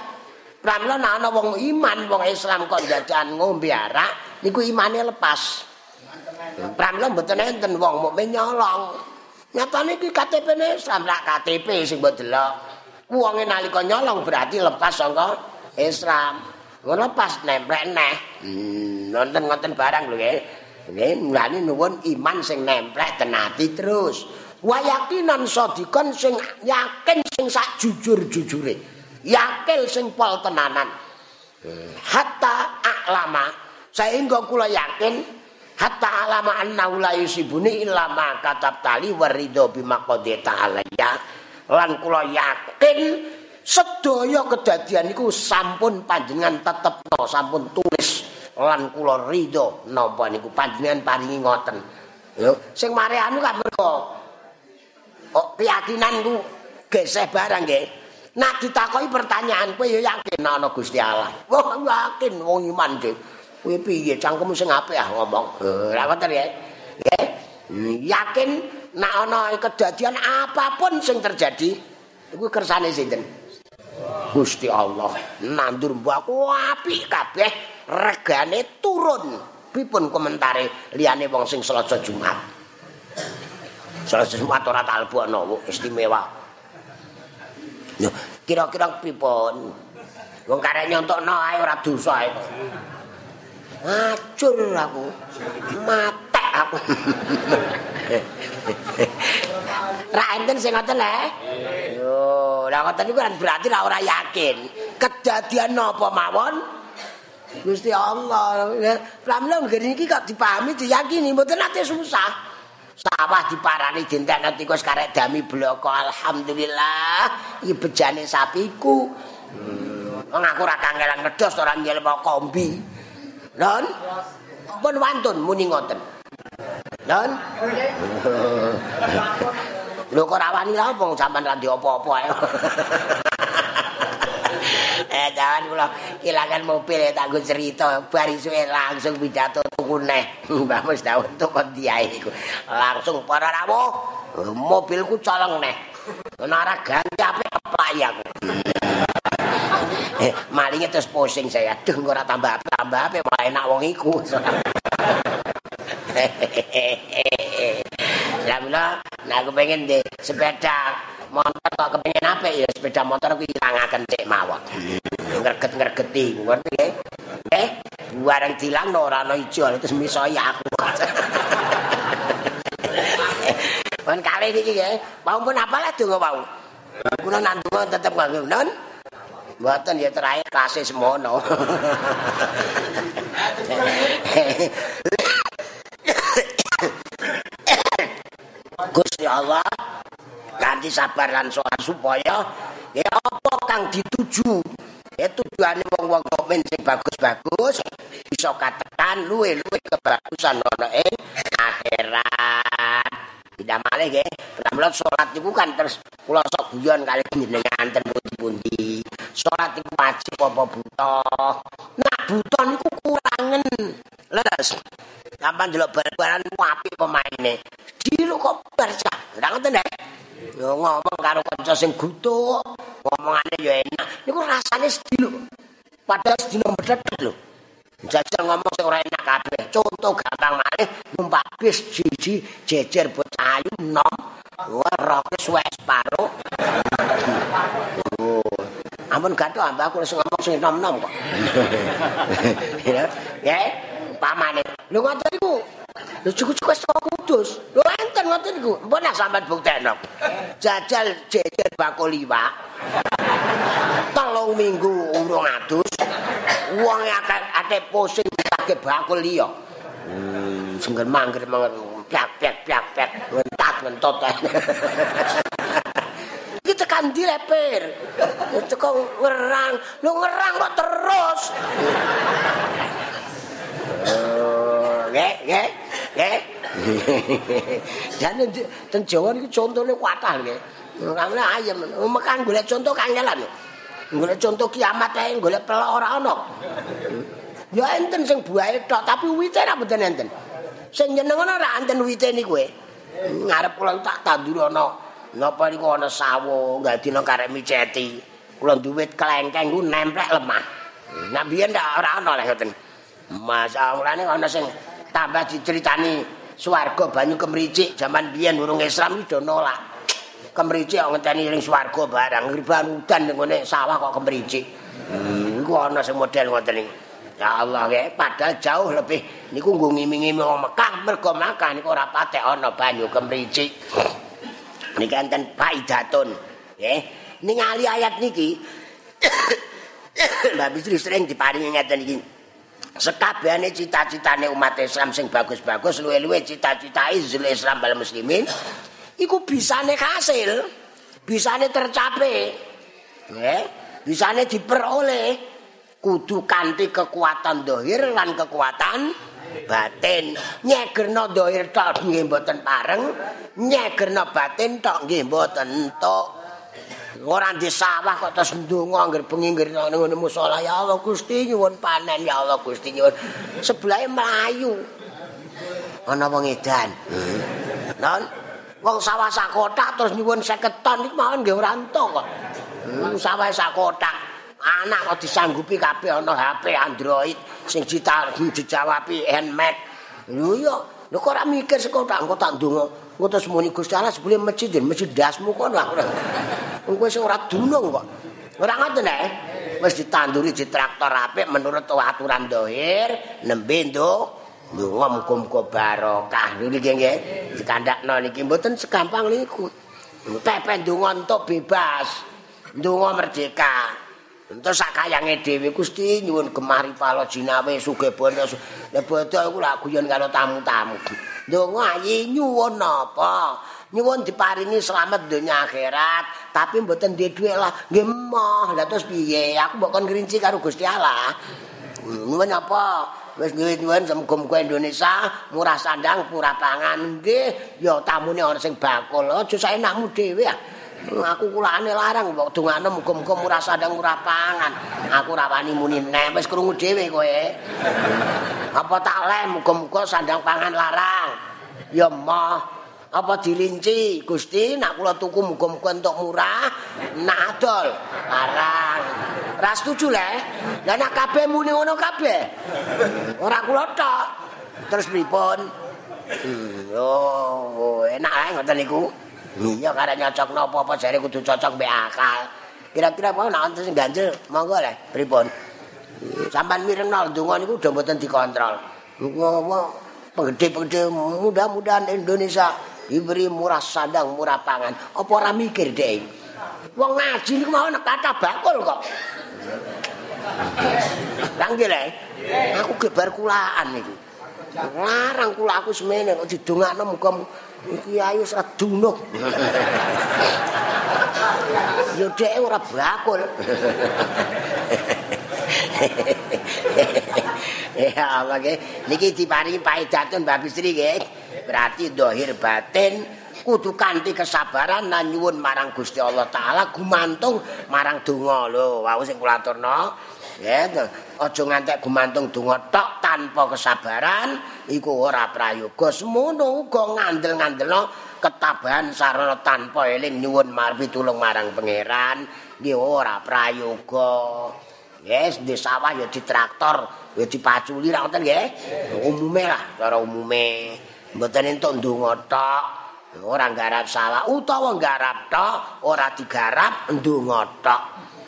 Pramila nek ana wong iman wong Islam kok jajan ngombe arak niku imane lepas. Pramila mboten enten wong mukmin nyolong. Nyatane iki KTP-ne Islam lak KTP sing mbok delok. Wonge nalika nyolong berarti lepas saka Islam. Ngono pas nempel neh. Hmm, nonton ngoten barang lho nggih. Mulane nuwun iman sing nemplek tenati terus. Wa yakinan sadikon sing yakin sing sak jujur-jujure. Yakin sing pol tenanan. Hatta aklama sehingga kula yakin hatta alama annahu la yusibuni illa ma katabtali waridho bima alayya lan kula yakin sedaya kedadian iku sampun panjenengan tetepno sampun tulis. Lan kula ridho napa niku panjenengan paringi ngoten. Yo sing mare anu kan mergo? Oh, keyakinanku geseh barang nggih. Nak ditakoki pertanyaan kowe ya yakin ana Gusti Allah. Wah, yakin wong iman nggih. Kuwi piye cangkemmu sing apik ah ngomong. Ora ngoten ya. Yakin nek ana kedadian apapun sing terjadi iku kersane sinten? Gusti Allah. Nandur mbakku apik kabeh regane turun. Pipun komentare liyane wong sing selasa Jumat. Selasa Jumat ora talbokno istimewa. Yo, kira-kira pipun? Wong karek nyontokno ae ora dosa ae. Acur aku. Matek aku. Ra enten sing ngoten le. Yo, la ngoten iku berarti ra ora yakin. Kedadian napa mawon? Gusti Allah. Pramila ngene iki kok dipahami diyakini mboten ate susah. Sawah diparani dinten tikus karek dami bloko alhamdulillah iki bejane sapiku. Hmm. Wong aku ora kangelan ngedos ora nyel kombi. Non? Pun wantun muni ngoten. Don. Lho kok ora wani lha wong sampean ra apa-apa ae. <laughs> eh jangan kula kehilangan mobil ya tak cerita bari suwe langsung pidato tuku neh <laughs> Mbah dawuh tuh kok diae iku langsung para rawuh mobilku colong neh ora ganti apik play aku eh malingnya terus pusing saya aduh ora tambah tambah apik malah enak wong iku <laughs> Alhamdulillah, nah aku pengen deh sepeda motor kok kepengen apa ya sepeda motor aku hilangaken cek mawon. Ngerget-ngergeti, ngerti nggih? Eh, bareng dilang ora ana ijo terus misoi aku. <laughs> Pun kali iki nggih, mau pun apa lah donga mau. Kula nang donga tetep nganggo non. Mboten ya terakhir kasih semono. Gusti Allah ganti sabar lan soal supaya ya apa kang dituju ya tujuane wong-wong komen sing bagus-bagus bisa katekan luwe-luwe kebagusan ana ing akhirat tidak malih nggih pramila salat niku kan terus kula sok guyon kali jenengan ten pundi-pundi salat iku wajib apa butuh nak butuh niku kurangen leres Sampai delok bal-balan apik pemaine. Dilu kok barca. Ora ngoten Yo ngomong karo kanca sing gutuk, ngomongane yo enak. Niku rasane sedilo. Padahal sedilo medhek lho. Jajal ngomong sing ora enak kabeh. Contoh gampang malih numpak bis jiji jejer bocah ayu nom. Wah, roke suwe separo. Oh. Ampun gato ambak aku sing ngomong sing nom-nom kok. <laughs> Ya, ya, pamane. Lho ngoten iku. Lho cukup-cukup wis kudus. Lho enten ngoten iku. Mpun nak sampean buktekno. Jajal jejer bakul liwak. Telung minggu urung adus. Wong akeh ate pusing ditake bakul liya. Hmm, sengger mangger mangger piak piak piak piak ngentat ngentot. <laughs> Iki tekan dileper. Teko ngerang, lu ngerang kok terus. nggih nggih nggih <laughs> jane ten Jawa niku contone kuatah nggih. Ngamne ayem. Mekan golek conto kangelan. Golek conto kiamat ae golek pelok ora ana. Ya enten sing buahe tok tapi wite ra mboten enten. Sing nyeneng ana ra enten wite niku ngarep kula tak tandur ana. Napa niku ana sawo gadina karek miceti. Kula duwit klengkeng ku nemplek lemah. Nah biyen ora ana lho ngoten. Masalahane ana sing tambah diceritani swarga banyu kemricik jaman biyen urung Islam do nolak. Kemricik kok ngenteni ning swarga barang ribuan udan ning ngene sawah kok kemricik. Hmm, iku ana sing model ngoten. Ya Allah ya, padahal jauh lebih niku nggo ngimi-ngimi wong Mekah mergo Mekah niku ora patek ana banyu kemricik. Niki enten faidatun, nggih. Ningali ayat niki <coughs> Mbak Bisri sering diparingi ngeten iki. Sekabehane cita-citane umat Islam sing bagus-bagus luwe-luwe cita-cita izul Islam bal muslimin iku bisane kasil bisane tercapai nggih bisane diperoleh. Kudu kanthi kekuatan dohir lan kekuatan batin. Nyegerno dohir tok nggih mboten pareng nyegerno batin tok nggih mboten entuk ora di sawah kok terus ndonga anggere bengi ngene musala ya Allah Gusti nyuwun panen ya Allah Gusti nyuwun. Sebelahe mlayu. Ana wong edan. Non wong sawah sak kotak terus nyuwun 50 ton iki mawon nggih ora entuk kok. Hmm, sawah sak kotak anak kok disanggupi kabeh ana HP Android sing dijawabi handmade. Lho yo lho kok ora mikir sekotak kok tak ndonga. Engko terus muni Gusti Allah sebelum masjid, masjid dasmu kon lah. Engko sing ora dunung kok. Ora ngoten nek. Wis ditanduri di traktor apik menurut aturan dohir nembe nduk. Ndonga muga-muga barokah. Niki nggih. Dikandakno niki mboten segampang niku. Pepe ndonga entuk bebas. Ndonga merdeka. Entuk sak kayange dhewe Gusti nyuwun gemari palo jinawe sugih bono. Lah bodho iku lak guyon karo tamu-tamu. Donga ayi nyuwun napa? Nyuwun diparingi slamet donya akhirat, tapi mboten duwe dhuwit lah. Nggih moh, lah terus piye? Aku mbok kon ngrinci karo Gusti Allah. Nyuwun apa? wis nyuwun muga-muga Indonesia murah sandang murah pangan nggih ya tamune ana sing bakul aja saenakmu dhewe ya aku kulane larang kok dongane muga-muga murah sandang murah pangan aku ora wani muni nek wis krungu dhewe kowe apa tak leh muga-muga sandang pangan larang ya mah apa dirinci? Gusti nak kula tuku muga-muga entuk murah nak adol. Larang ra setuju le. Lah nak kabeh muni ngono kabeh? Ora kula tok. Terus pripun? Hmm, oh enak ae ngoten niku. Iya karek nyocok napa apa jare kudu cocok mbek akal. Kira-kira mau nak sing ganjel monggo le pripun? Sampean mirengno donga niku udah mboten dikontrol. Ngopo penggede-penggede mudah-mudahan Indonesia diberi murah sadang, murah pangan. Apa ora mikir deh? Wong ngaji niku mau nek kata bakul kok. Langgil eh? Aku gebar kulaan iki. Larang kula aku semene kok didongakno muga iki ayu sedunuk. Yo dhek ora bakul. <laughs> Ya Allah niki diparingi paedatun Mbak Bisri nggih. Berarti dohir batin kudu kanthi kesabaran lan nyuwun marang Gusti Allah taala gumantung marang donga lho. Wau sing kula aturno. Ya, aja ngantek gumantung donga tok tanpa kesabaran iku ora prayoga. Semono uga ngandel-ngandelno ketabahan sarana tanpa eling nyuwun marpi tulung marang pangeran. Nggih ora prayoga. Yes, di sawah ya di traktor, ya dipaculi ra ngoten nggih. Umume lah, cara umume. Mboten entuk ndonga tok. Ora garap sawah utawa garap tok, ora digarap ndonga tok.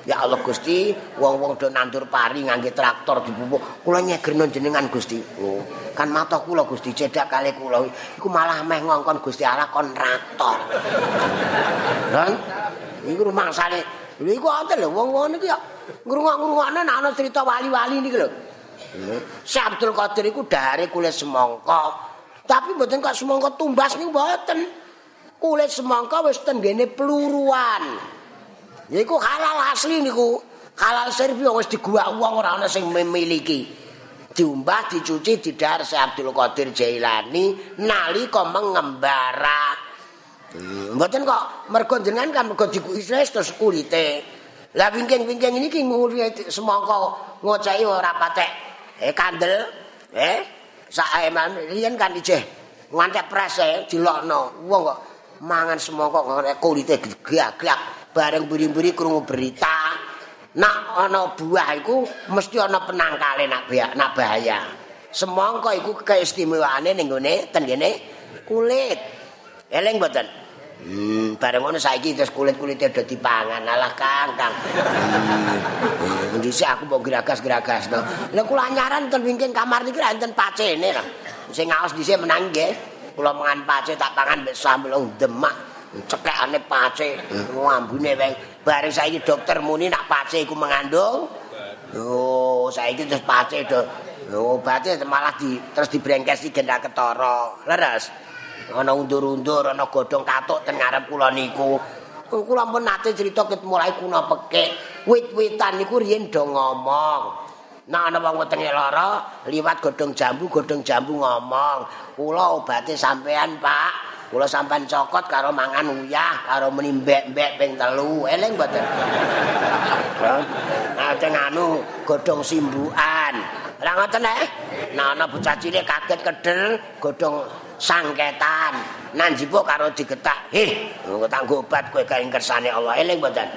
Ya Allah Gusti, wong-wong do nandur pari ngangge traktor dipupuk. Kula nyegerno jenengan Gusti. Oh, kan mata kula Gusti cedak kali kula. Iku malah meh ngongkon Gusti Allah kontraktor. Kan? Iku rumangsane. Lha iku wonten lho wong-wong niku ya ngrungok-ngrungokne nek ana cerita wali-wali niki lho. Syekh Abdul Qadir iku dare kulit semangka. Tapi mboten kok semangka tumbas niku mboten. Kulit semangka wis tenggene peluruan. Iku halal asli niku. Halal serbi wis diguak wong ora ana sing memiliki. Diumbah, dicuci, didar Syekh Abdul Qadir Jailani nalika mengembara. Mboten kok mergo jenengan kan mergo dikuis terus kulite. Lah wingking-wingking ini ki nguri semangka ngocehi ora patek eh kandel eh saeman riyen kan ijeh ngantek prese dilokno. Wong kok mangan semangka ngene kulite gegak bareng buri-buri krungu berita. Nak ana buah iku mesti ana penangkale nak bahaya nak bahaya. Semangka iku keistimewaane ning gone ten kulit. Eling mboten Hmm, bareng ngono saiki terus kulit-kulite do dipangan. Alah Kang, Kang. Hmm, dhisik aku mbok geragas-geragas to. Lah kula nyaran ten wingking kamar niki ra enten pacene ra. Sing ngaos dhisik menang nggih. Kula mangan pace tak pangan mbek sambel demak. Cekekane pace, ngambune weng. Bareng saiki dokter muni nak pace iku mengandung. Oh, saiki terus pace do. Oh, obate malah di terus dibrengkesi gendak ketara. Leres. Ana undur-undur ana godhong katuk ten ngarep kula niku kula pun nate crita ket mulai kuna pekek wit-witan niku riyen do ngomong Nah, ana wong wetenge lara, liwat godhong jambu, godhong jambu ngomong, "Kula obate sampean, Pak. Kula sampean cokot karo mangan uyah, karo menimbek-mbek ping telu." Eling mboten? Nah, teng anu godhong simbukan. Lah ngoten eh? Nah, ana bocah cilik kaget kedel godhong sangketan. Nanjipo karo digetak. He kanggo obat kowe kae kersane Allah. Eling mboten?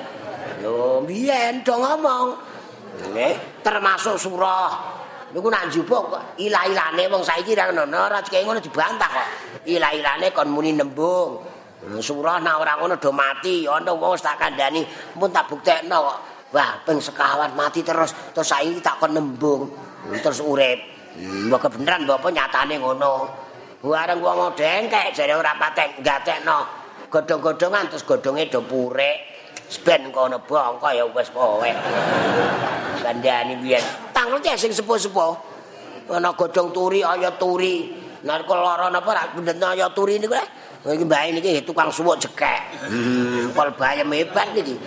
Lho biyen do ngomong. Nggih termasuk surah. Niku nanjipo ilah-ilane wong saiki ra ngono ora ngono dibantah kok. Ilah-ilane kon muni nembung. Surah nek ora ngono do mati. Ana wong tak kandhani pun tak buktekno kok. Wah ping sekawan mati terus terus saiki tak kon nembung. Terus urip. Mbok beneran mbok nyatane ngono Bareng wong dengkek jare ora patek gatekno godhong-godhongan terus godhonge do purek. Ben kono bangka ya wis kowe. Kandhani biyen. Tanglet ya sing sepuh-sepuh. Ana godhong turi kaya turi. Nek lara napa ra bendetno kaya turi niku lho. Iki mbah niki tukang suwuk jekek. Hmm, pol bayem hebat niki.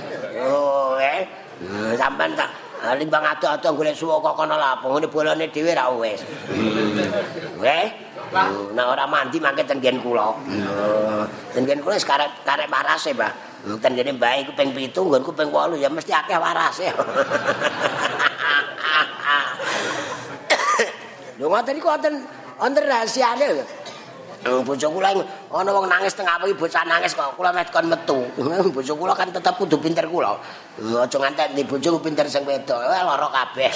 Oh, eh. Hmm, sampean tak limbang ado-ado golek suwuk kok kono lapo ngene bolone dhewe ra wis. Nggih. Nah ora mandi mangke ten nggen kula. Ten nggen kula karek karek warase, Mbah. Ten ngene Mbah iku ping 7, nggonku ping 8 ya mesti akeh warase. <laughs> Lho ngoten iku wonten wonten rahasiane lho. Bojo kula ana wong nangis tengah wengi bocah nangis kok kula mek kon metu. <laughs> Bojo kula kan tetep kudu pinter kula. Aja ngantek ndi bojo pinter sing wedok. Eh lara kabeh.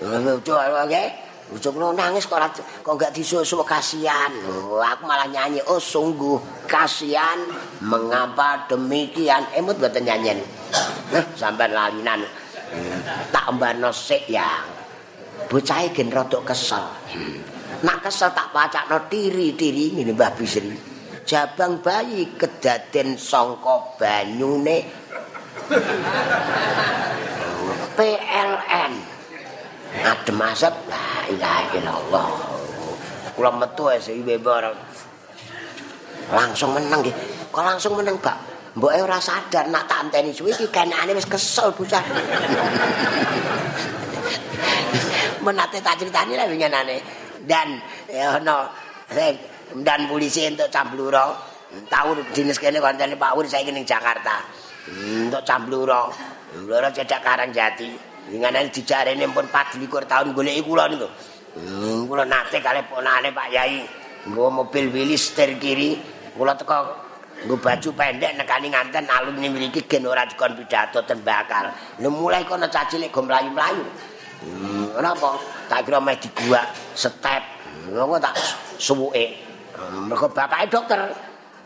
Bojo nggih. Bojo kula nangis kok kok gak disusu kasihan. aku malah nyanyi oh sungguh kasihan mengapa demikian emut mboten nyanyian. Nah sampean lalinan. Tak mbano sik ya. Bocahe gen rada kesel. Nak kesel tak pacakno tiri-tiri ngene Mbah Bisri. Jabang bayi kedaden sangka banyune PLN. Adem asap, la ilaha illallah. Kula metu ae iwe bareng. Langsung meneng nggih. Kok langsung meneng, Pak? Mboke ora sadar nak tak anteni suwi iki kanane wis kesel bocah. <laughs> Menate tak critani lha winginane. dan ya ono dan polisi untuk cambluro tahu dinas kene kontene Pak Wur saya ning Jakarta untuk cambluro loro cedak karang jati ngene dijarene pun 24 tahun goleki kula niku. Hmm, kula nate kali ponane Pak Yai. Nggo mobil wilis setir kiri. Kula teko nggo baju pendek nekani nganten alumni mriki gen ora dikon pidato ten bakal lho mulai kono cacilik go mlayu-mlayu. Hmm, kenapa tak kira meh digua step. Ngono tak suwuke. Mergo bapake dokter.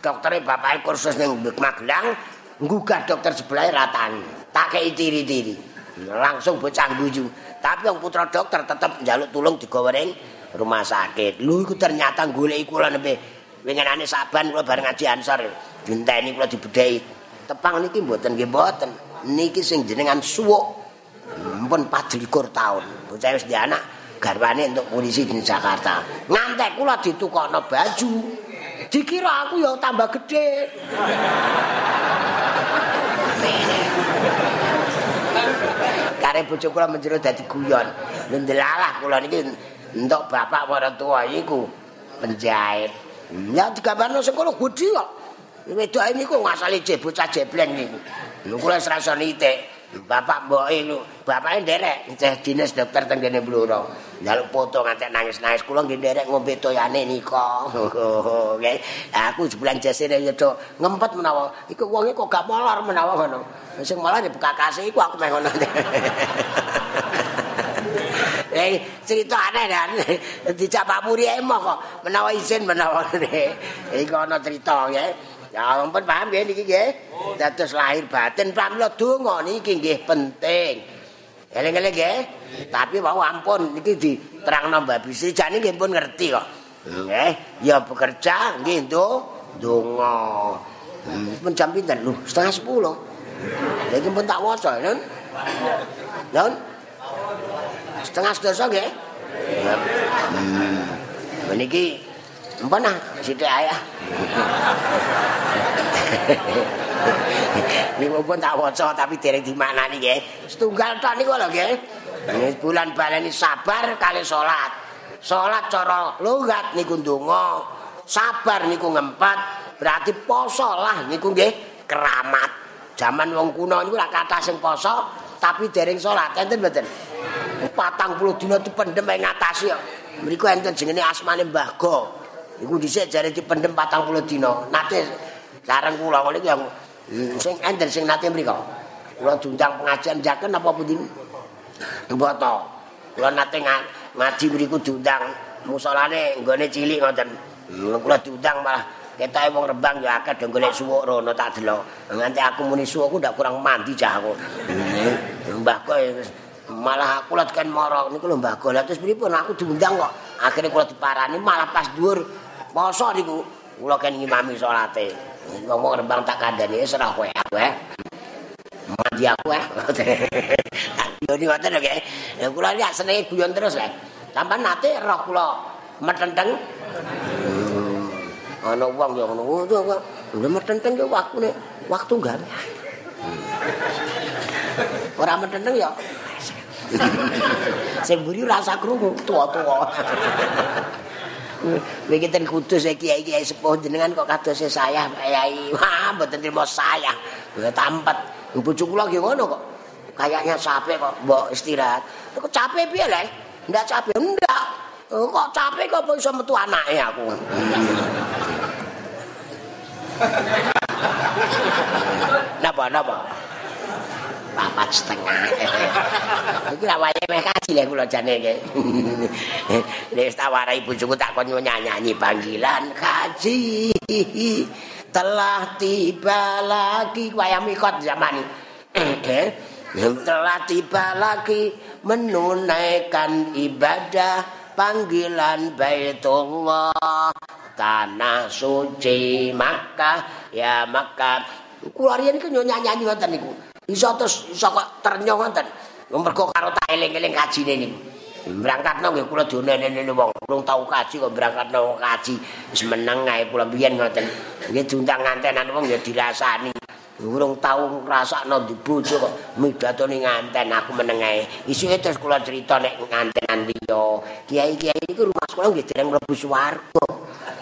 Doktere bapake kursus ning Magelang nggugah dokter sebelah ratan. Tak kei tiri-tiri langsung bocah guyu tapi yang putra dokter tetap njaluk tulung digoreng rumah sakit. Lu iku ternyata golek kula nembe winginane saban kula bareng ngaji ansor. Dinteni kula dibedhai tepang niki mboten nggih mboten. Niki sing jenengan suwuk. Mpun 24 tahun bocah wis anak garwane untuk polisi di Jakarta. Ngantek kula ditukokno baju. Dikira aku ya tambah gede. Kare bojo kula menjero dadi guyon. Lha ndelalah kula niki entuk bapak para tua iku penjahit. Ya digambarno sing kono gedhi kok. Wedoke niku ngasale bocah jebleng niku. Lha kula srasa nitik. Bapak mboke lu, bapake nderek ceh dinas dokter teng kene Bluro. Njaluk foto ngantek nangis-nangis kula nggih nderek ngombe toyane nika. <laughs> Nggih. Aku sebulan jasine yo do ngempet menawa iku wonge kok gak molor menawa ngono. Sing malah buka kasih iku aku meh ngono. <laughs> Eh, cerita aneh dan dijak Pak Muri emoh kok menawa izin menawa. <laughs> Iku ana cerita nggih. Ya ampun paham nggih niki nggih. Dados lahir batin pramila donga niki nggih penting. Eling-eling nggih. Tapi wau ampun niki diterangno Mbak Bisi jane nggih pun ngerti kok. Nggih, ya bekerja nggih entuk donga. Hmm, pun jam pinten lho? Setengah sepuluh. Lagi pun tak waca, non? Non? Setengah sedasa nggih? Hmm. Meniki Mpun ah, sithik <laughs> ayah. Niku pun tak waca tapi dereng dimaknani nggih. Setunggal tok niku lho nggih. bulan baleni sabar kali salat. Salat cara logat niku ndonga. Sabar niku ngempet, berarti poso lah niku nggih keramat. Zaman wong kuno niku lak kata sing poso tapi dereng salat enten mboten. 40 dina dipendem ngatasi kok. Mriku enten jenenge asmane Mbah Go. Iku dhisik jare dipendem 40 dina. Nate sareng kula ngene iki sing enten sing nate mriko. Kula diundang pengajian jaken apa pundi? Mboto. Kula nate ngaji mriku diundang musolane nggone cilik ngoten. Kula diundang malah ketoke wong Rembang ya akeh do golek suwuk rono tak delok. Nganti aku muni suwukku ndak kurang mandi cah aku. Mbah kok malah aku lagi kan moro niku lho mbah golek terus pripun aku diundang kok. Akhire kula diparani malah pas dhuwur poso niku kula kan ngimami salate. Ngomong rembang tak kandhani ora kowe aku eh. Mandi aku eh. <laughs> Yo ni ngoten lho nggih ya kula lihat senenge guyon terus lho sampean nate roh kula metenteng. Hmm. ana wong yo ngono. Kok lho metenteng yo waktune waktu gawe. Ora metenteng yo. <laughs> Sing mburi rasa krungu tua-tua. <laughs> Iki ten kudus e kiai-kiai sepuh jenengan kok kados saya kiai. Wah, mboten trimo saya. Ya tampet. Bojo kula nggih ngono kok. Kayaknya capek kok mbok istirahat. Kok capek piye, Le? Ndak capek, ndak. Kok capek kok iso metu anake aku. <laughs> napa napa? Papat setengah. Iki ra wae meh kaji lek kula jane iki. Nek tawarai bojoku tak kon nyanyi panggilan kaji. Telah tiba lagi wayah mikot zaman. Telah tiba lagi menunaikan ibadah panggilan Baitullah tanah suci Makkah ya Makkah kula riyen iki nyanyi ngoten niku iso terus iso kok ternyong ngoten? Mergo karo tak eling-eling kajine niku berangkatno nggih kula dionene wong urung tau kaji kok berangkatno kaji. Wis meneng ae kula biyen ngoten. Nggih diundang ngantenan wong ya dirasani. Urung tau ngrasakno di bojo kok midatone nganten aku meneng ae. Isuke terus kula crita nek ngantenan liya. Kiai-kiai niku rumah sekolah nggih dereng mlebu swarga.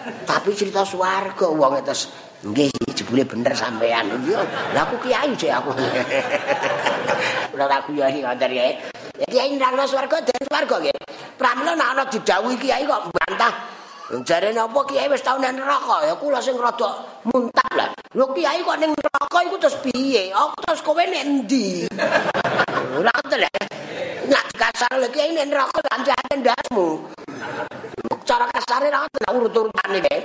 Tapi cerita swarga wong terus nggih jebule bener sampean lha aku kiai sik aku <laughs> ora aku ya ngoten ya kiai nang swarga den swarga nggih pramila nek ana didhawuhi kiai kok bantah Jare napa kiai wis tau nang neraka ya kula sing rada muntap lah. Lho kiai kok ning neraka iku terus piye? Oh terus kowe nek endi? Ora ngoten lho. Nek kasar kiai ning neraka lan jane ndasmu. Cara kasare ra ngoten urut-urutane kae.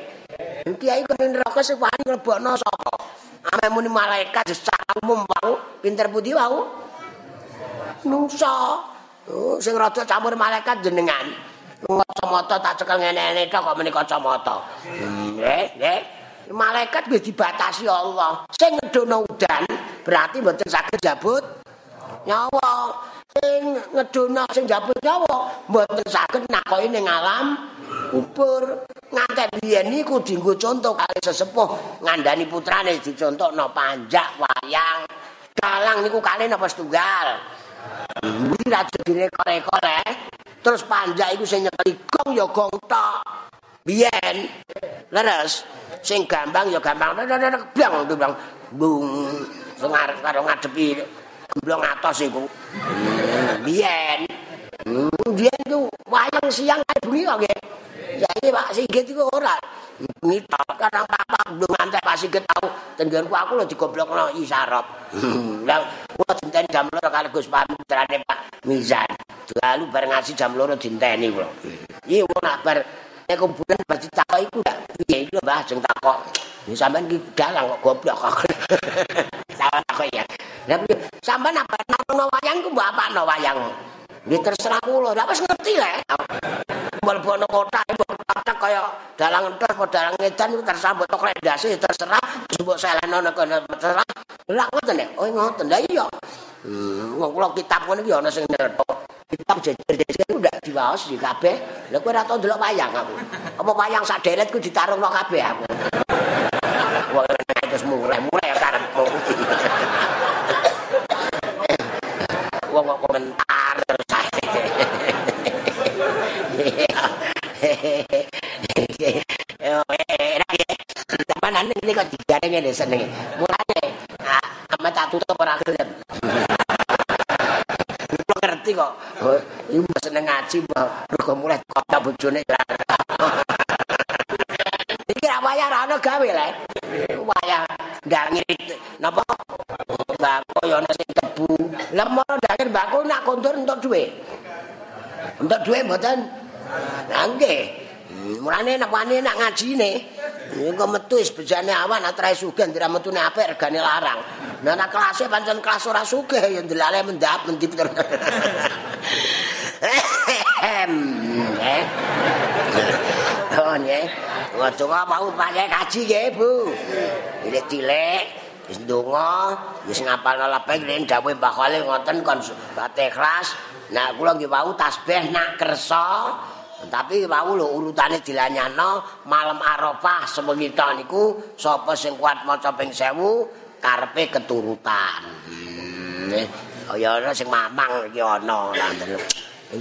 Kiai ning neraka sing wani mlebokno sapa? Ame muni malaikat secara umum wau pinter putih wau. Nungsa. Oh, sing rada campur malaikat jenengan. kacamata tak cekel ngene-ngene tok kok meni kacamata. Nggih, nggih. Malaikat wis dibatasi Allah. Sing ngedono udan berarti mboten saged jabut nyawa. Sing ngedono sing jabut nyawa mboten saged nakoki ning alam kubur. Ngantek biyen niku dienggo contoh kali sesepuh ngandani putrane dicontohno panjak wayang. Dalang niku kali napa setunggal. Iki ra direkor-rekor eh. terus panjak iku sing nyekeli gong ya gong tok biyen leres sing gampang ya gampang blang blang bung sing karo ngadepi gemblong atos iku biyen biyen ku wayang siang kaya bengi kok nggih ya iki Pak Sigit iku ora bengi tok kadang papak belum ngantek Pak Sigit tau tenggerku aku lho digoblokno isarop lah kula dinteni jam 2 kali Gus Pamutrane Pak Mizan lalu bareng ngaji jam loro dinteni kula. Iya wong nak bar nek kuburan bar ditakok iku gak piye iki lho Mbah jeng takok. Ya sampean iki dalang kok goblok kok. <laughs> Salah takok ya. Lah sampean apa nang wayang ku mbok apakno wayang? Ya terserah kula, lha wis ngerti lek. Mlebu kota mbok tak kaya dalang entos apa dalang edan iku terserah mbok tok rendase terserah mbok seleno nek terserah. Lah ngoten nek, oh ngoten. Lah iya. Hmm, wong kula kitab ngene iki ana sing nyetok. Kitab jejer-jejer ku ndak diwaos di kabeh. Lah kowe ora tau ndelok wayang aku. Apa wayang sak deretku ditarungno kabeh aku. Wong terus mulai-mulai karepmu. Kok komentar terus eh, Taman ini kok digareng ngene senenge. Mulane, ah, amat tak tutup ora gelem. ngerti kok. Iku seneng ngaji mergo mulai kota ya. Iki ra wayah ra ono gawe le. Wayah ndak ngirit napa? Mbako ya ono sing tebu. Lah mono dakir mbako nak kondur entuk duwe. Entuk duwe mboten? Lah nggih. Mulane nak wani nak ngajine. Engko metu wis bejane awan atrae sugih ndira metune apik regane larang. Nah nek kelase pancen kelas ora sugih ya ndelale mendap mendip terus. Oh nggih. Waduh mau pakai kaji nggih, Bu. Cilik cilik wis ndonga, wis ngapalno lepeng nek dawuh Mbah Khalil ngoten kon kelas. Nah kula nggih wau tasbih nak kersa. Tapi wau lho urutane dilanyano malam Arafah sewengi niku sapa sing kuat maca ping 1000 karepe keturutan. Hmm, Kaya ana sing mamang iki ana lanten.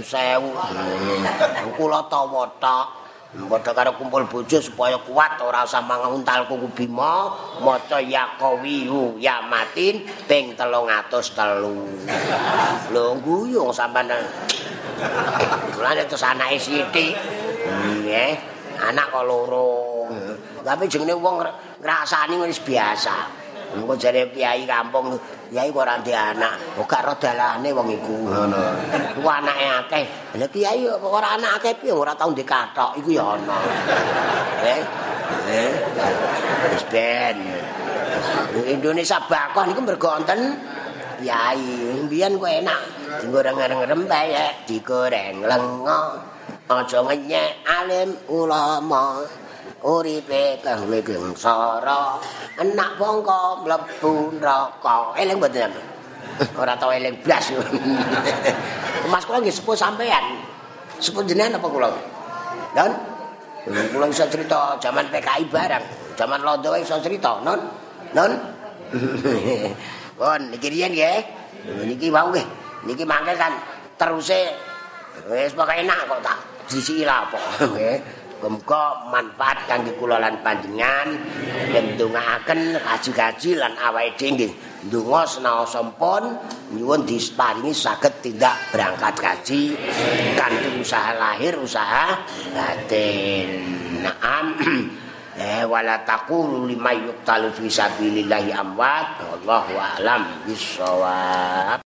Sewu. Hmm. Kula tawa tok. Padha karo kumpul bojo supaya kuat ora usah manguntal kuku bima maca yaqawiyu ya matin ping 303. Lho guyung sampean. Mulane terus anake sithik. Nggih. Anak kok loro. Tapi jenenge wong ngrasani wis biasa. Engko jare kiai kampung, kiai kok ora ndek anak, kok gak ro dalane wong iku. Ngono. Ku anake akeh. Lah kiai kok ora anak akeh piye ora tau ndek kathok iku ya ana. Eh. Eh. Wis ben. Indonesia bakon niku mergo wonten kiai. Mbiyen kok enak. Digoreng-goreng bae, digoreng lengo. Aja ngenyek alim ulama. Uripe kawe gengsara enak bangka mlebu neraka. Eling mboten ora tau eling blas. <laughs> Mas kula nggih sepuh sampean sepuh jenengan apa kula? Dan kula iso cerita zaman PKI barang. Zaman londo iso cerita non non kon <laughs> niki riyen nggih. Niki wau nggih. Niki mangke kan teruse. Wis pokoke enak kok tak disiki apa. <laughs> Nggih Muga manfaat kangge kula lan panjenengan yen ndongaaken kaji-kaji lan awake dhewe. Ndonga senaosa pun nyuwun disparingi saged tindak berangkat kaji kanthi usaha lahir usaha batin. Naam. <clears throat> Eh wala taqulu limayuqtalu fi sabilillahi amwat wallahu a'lam bissawab.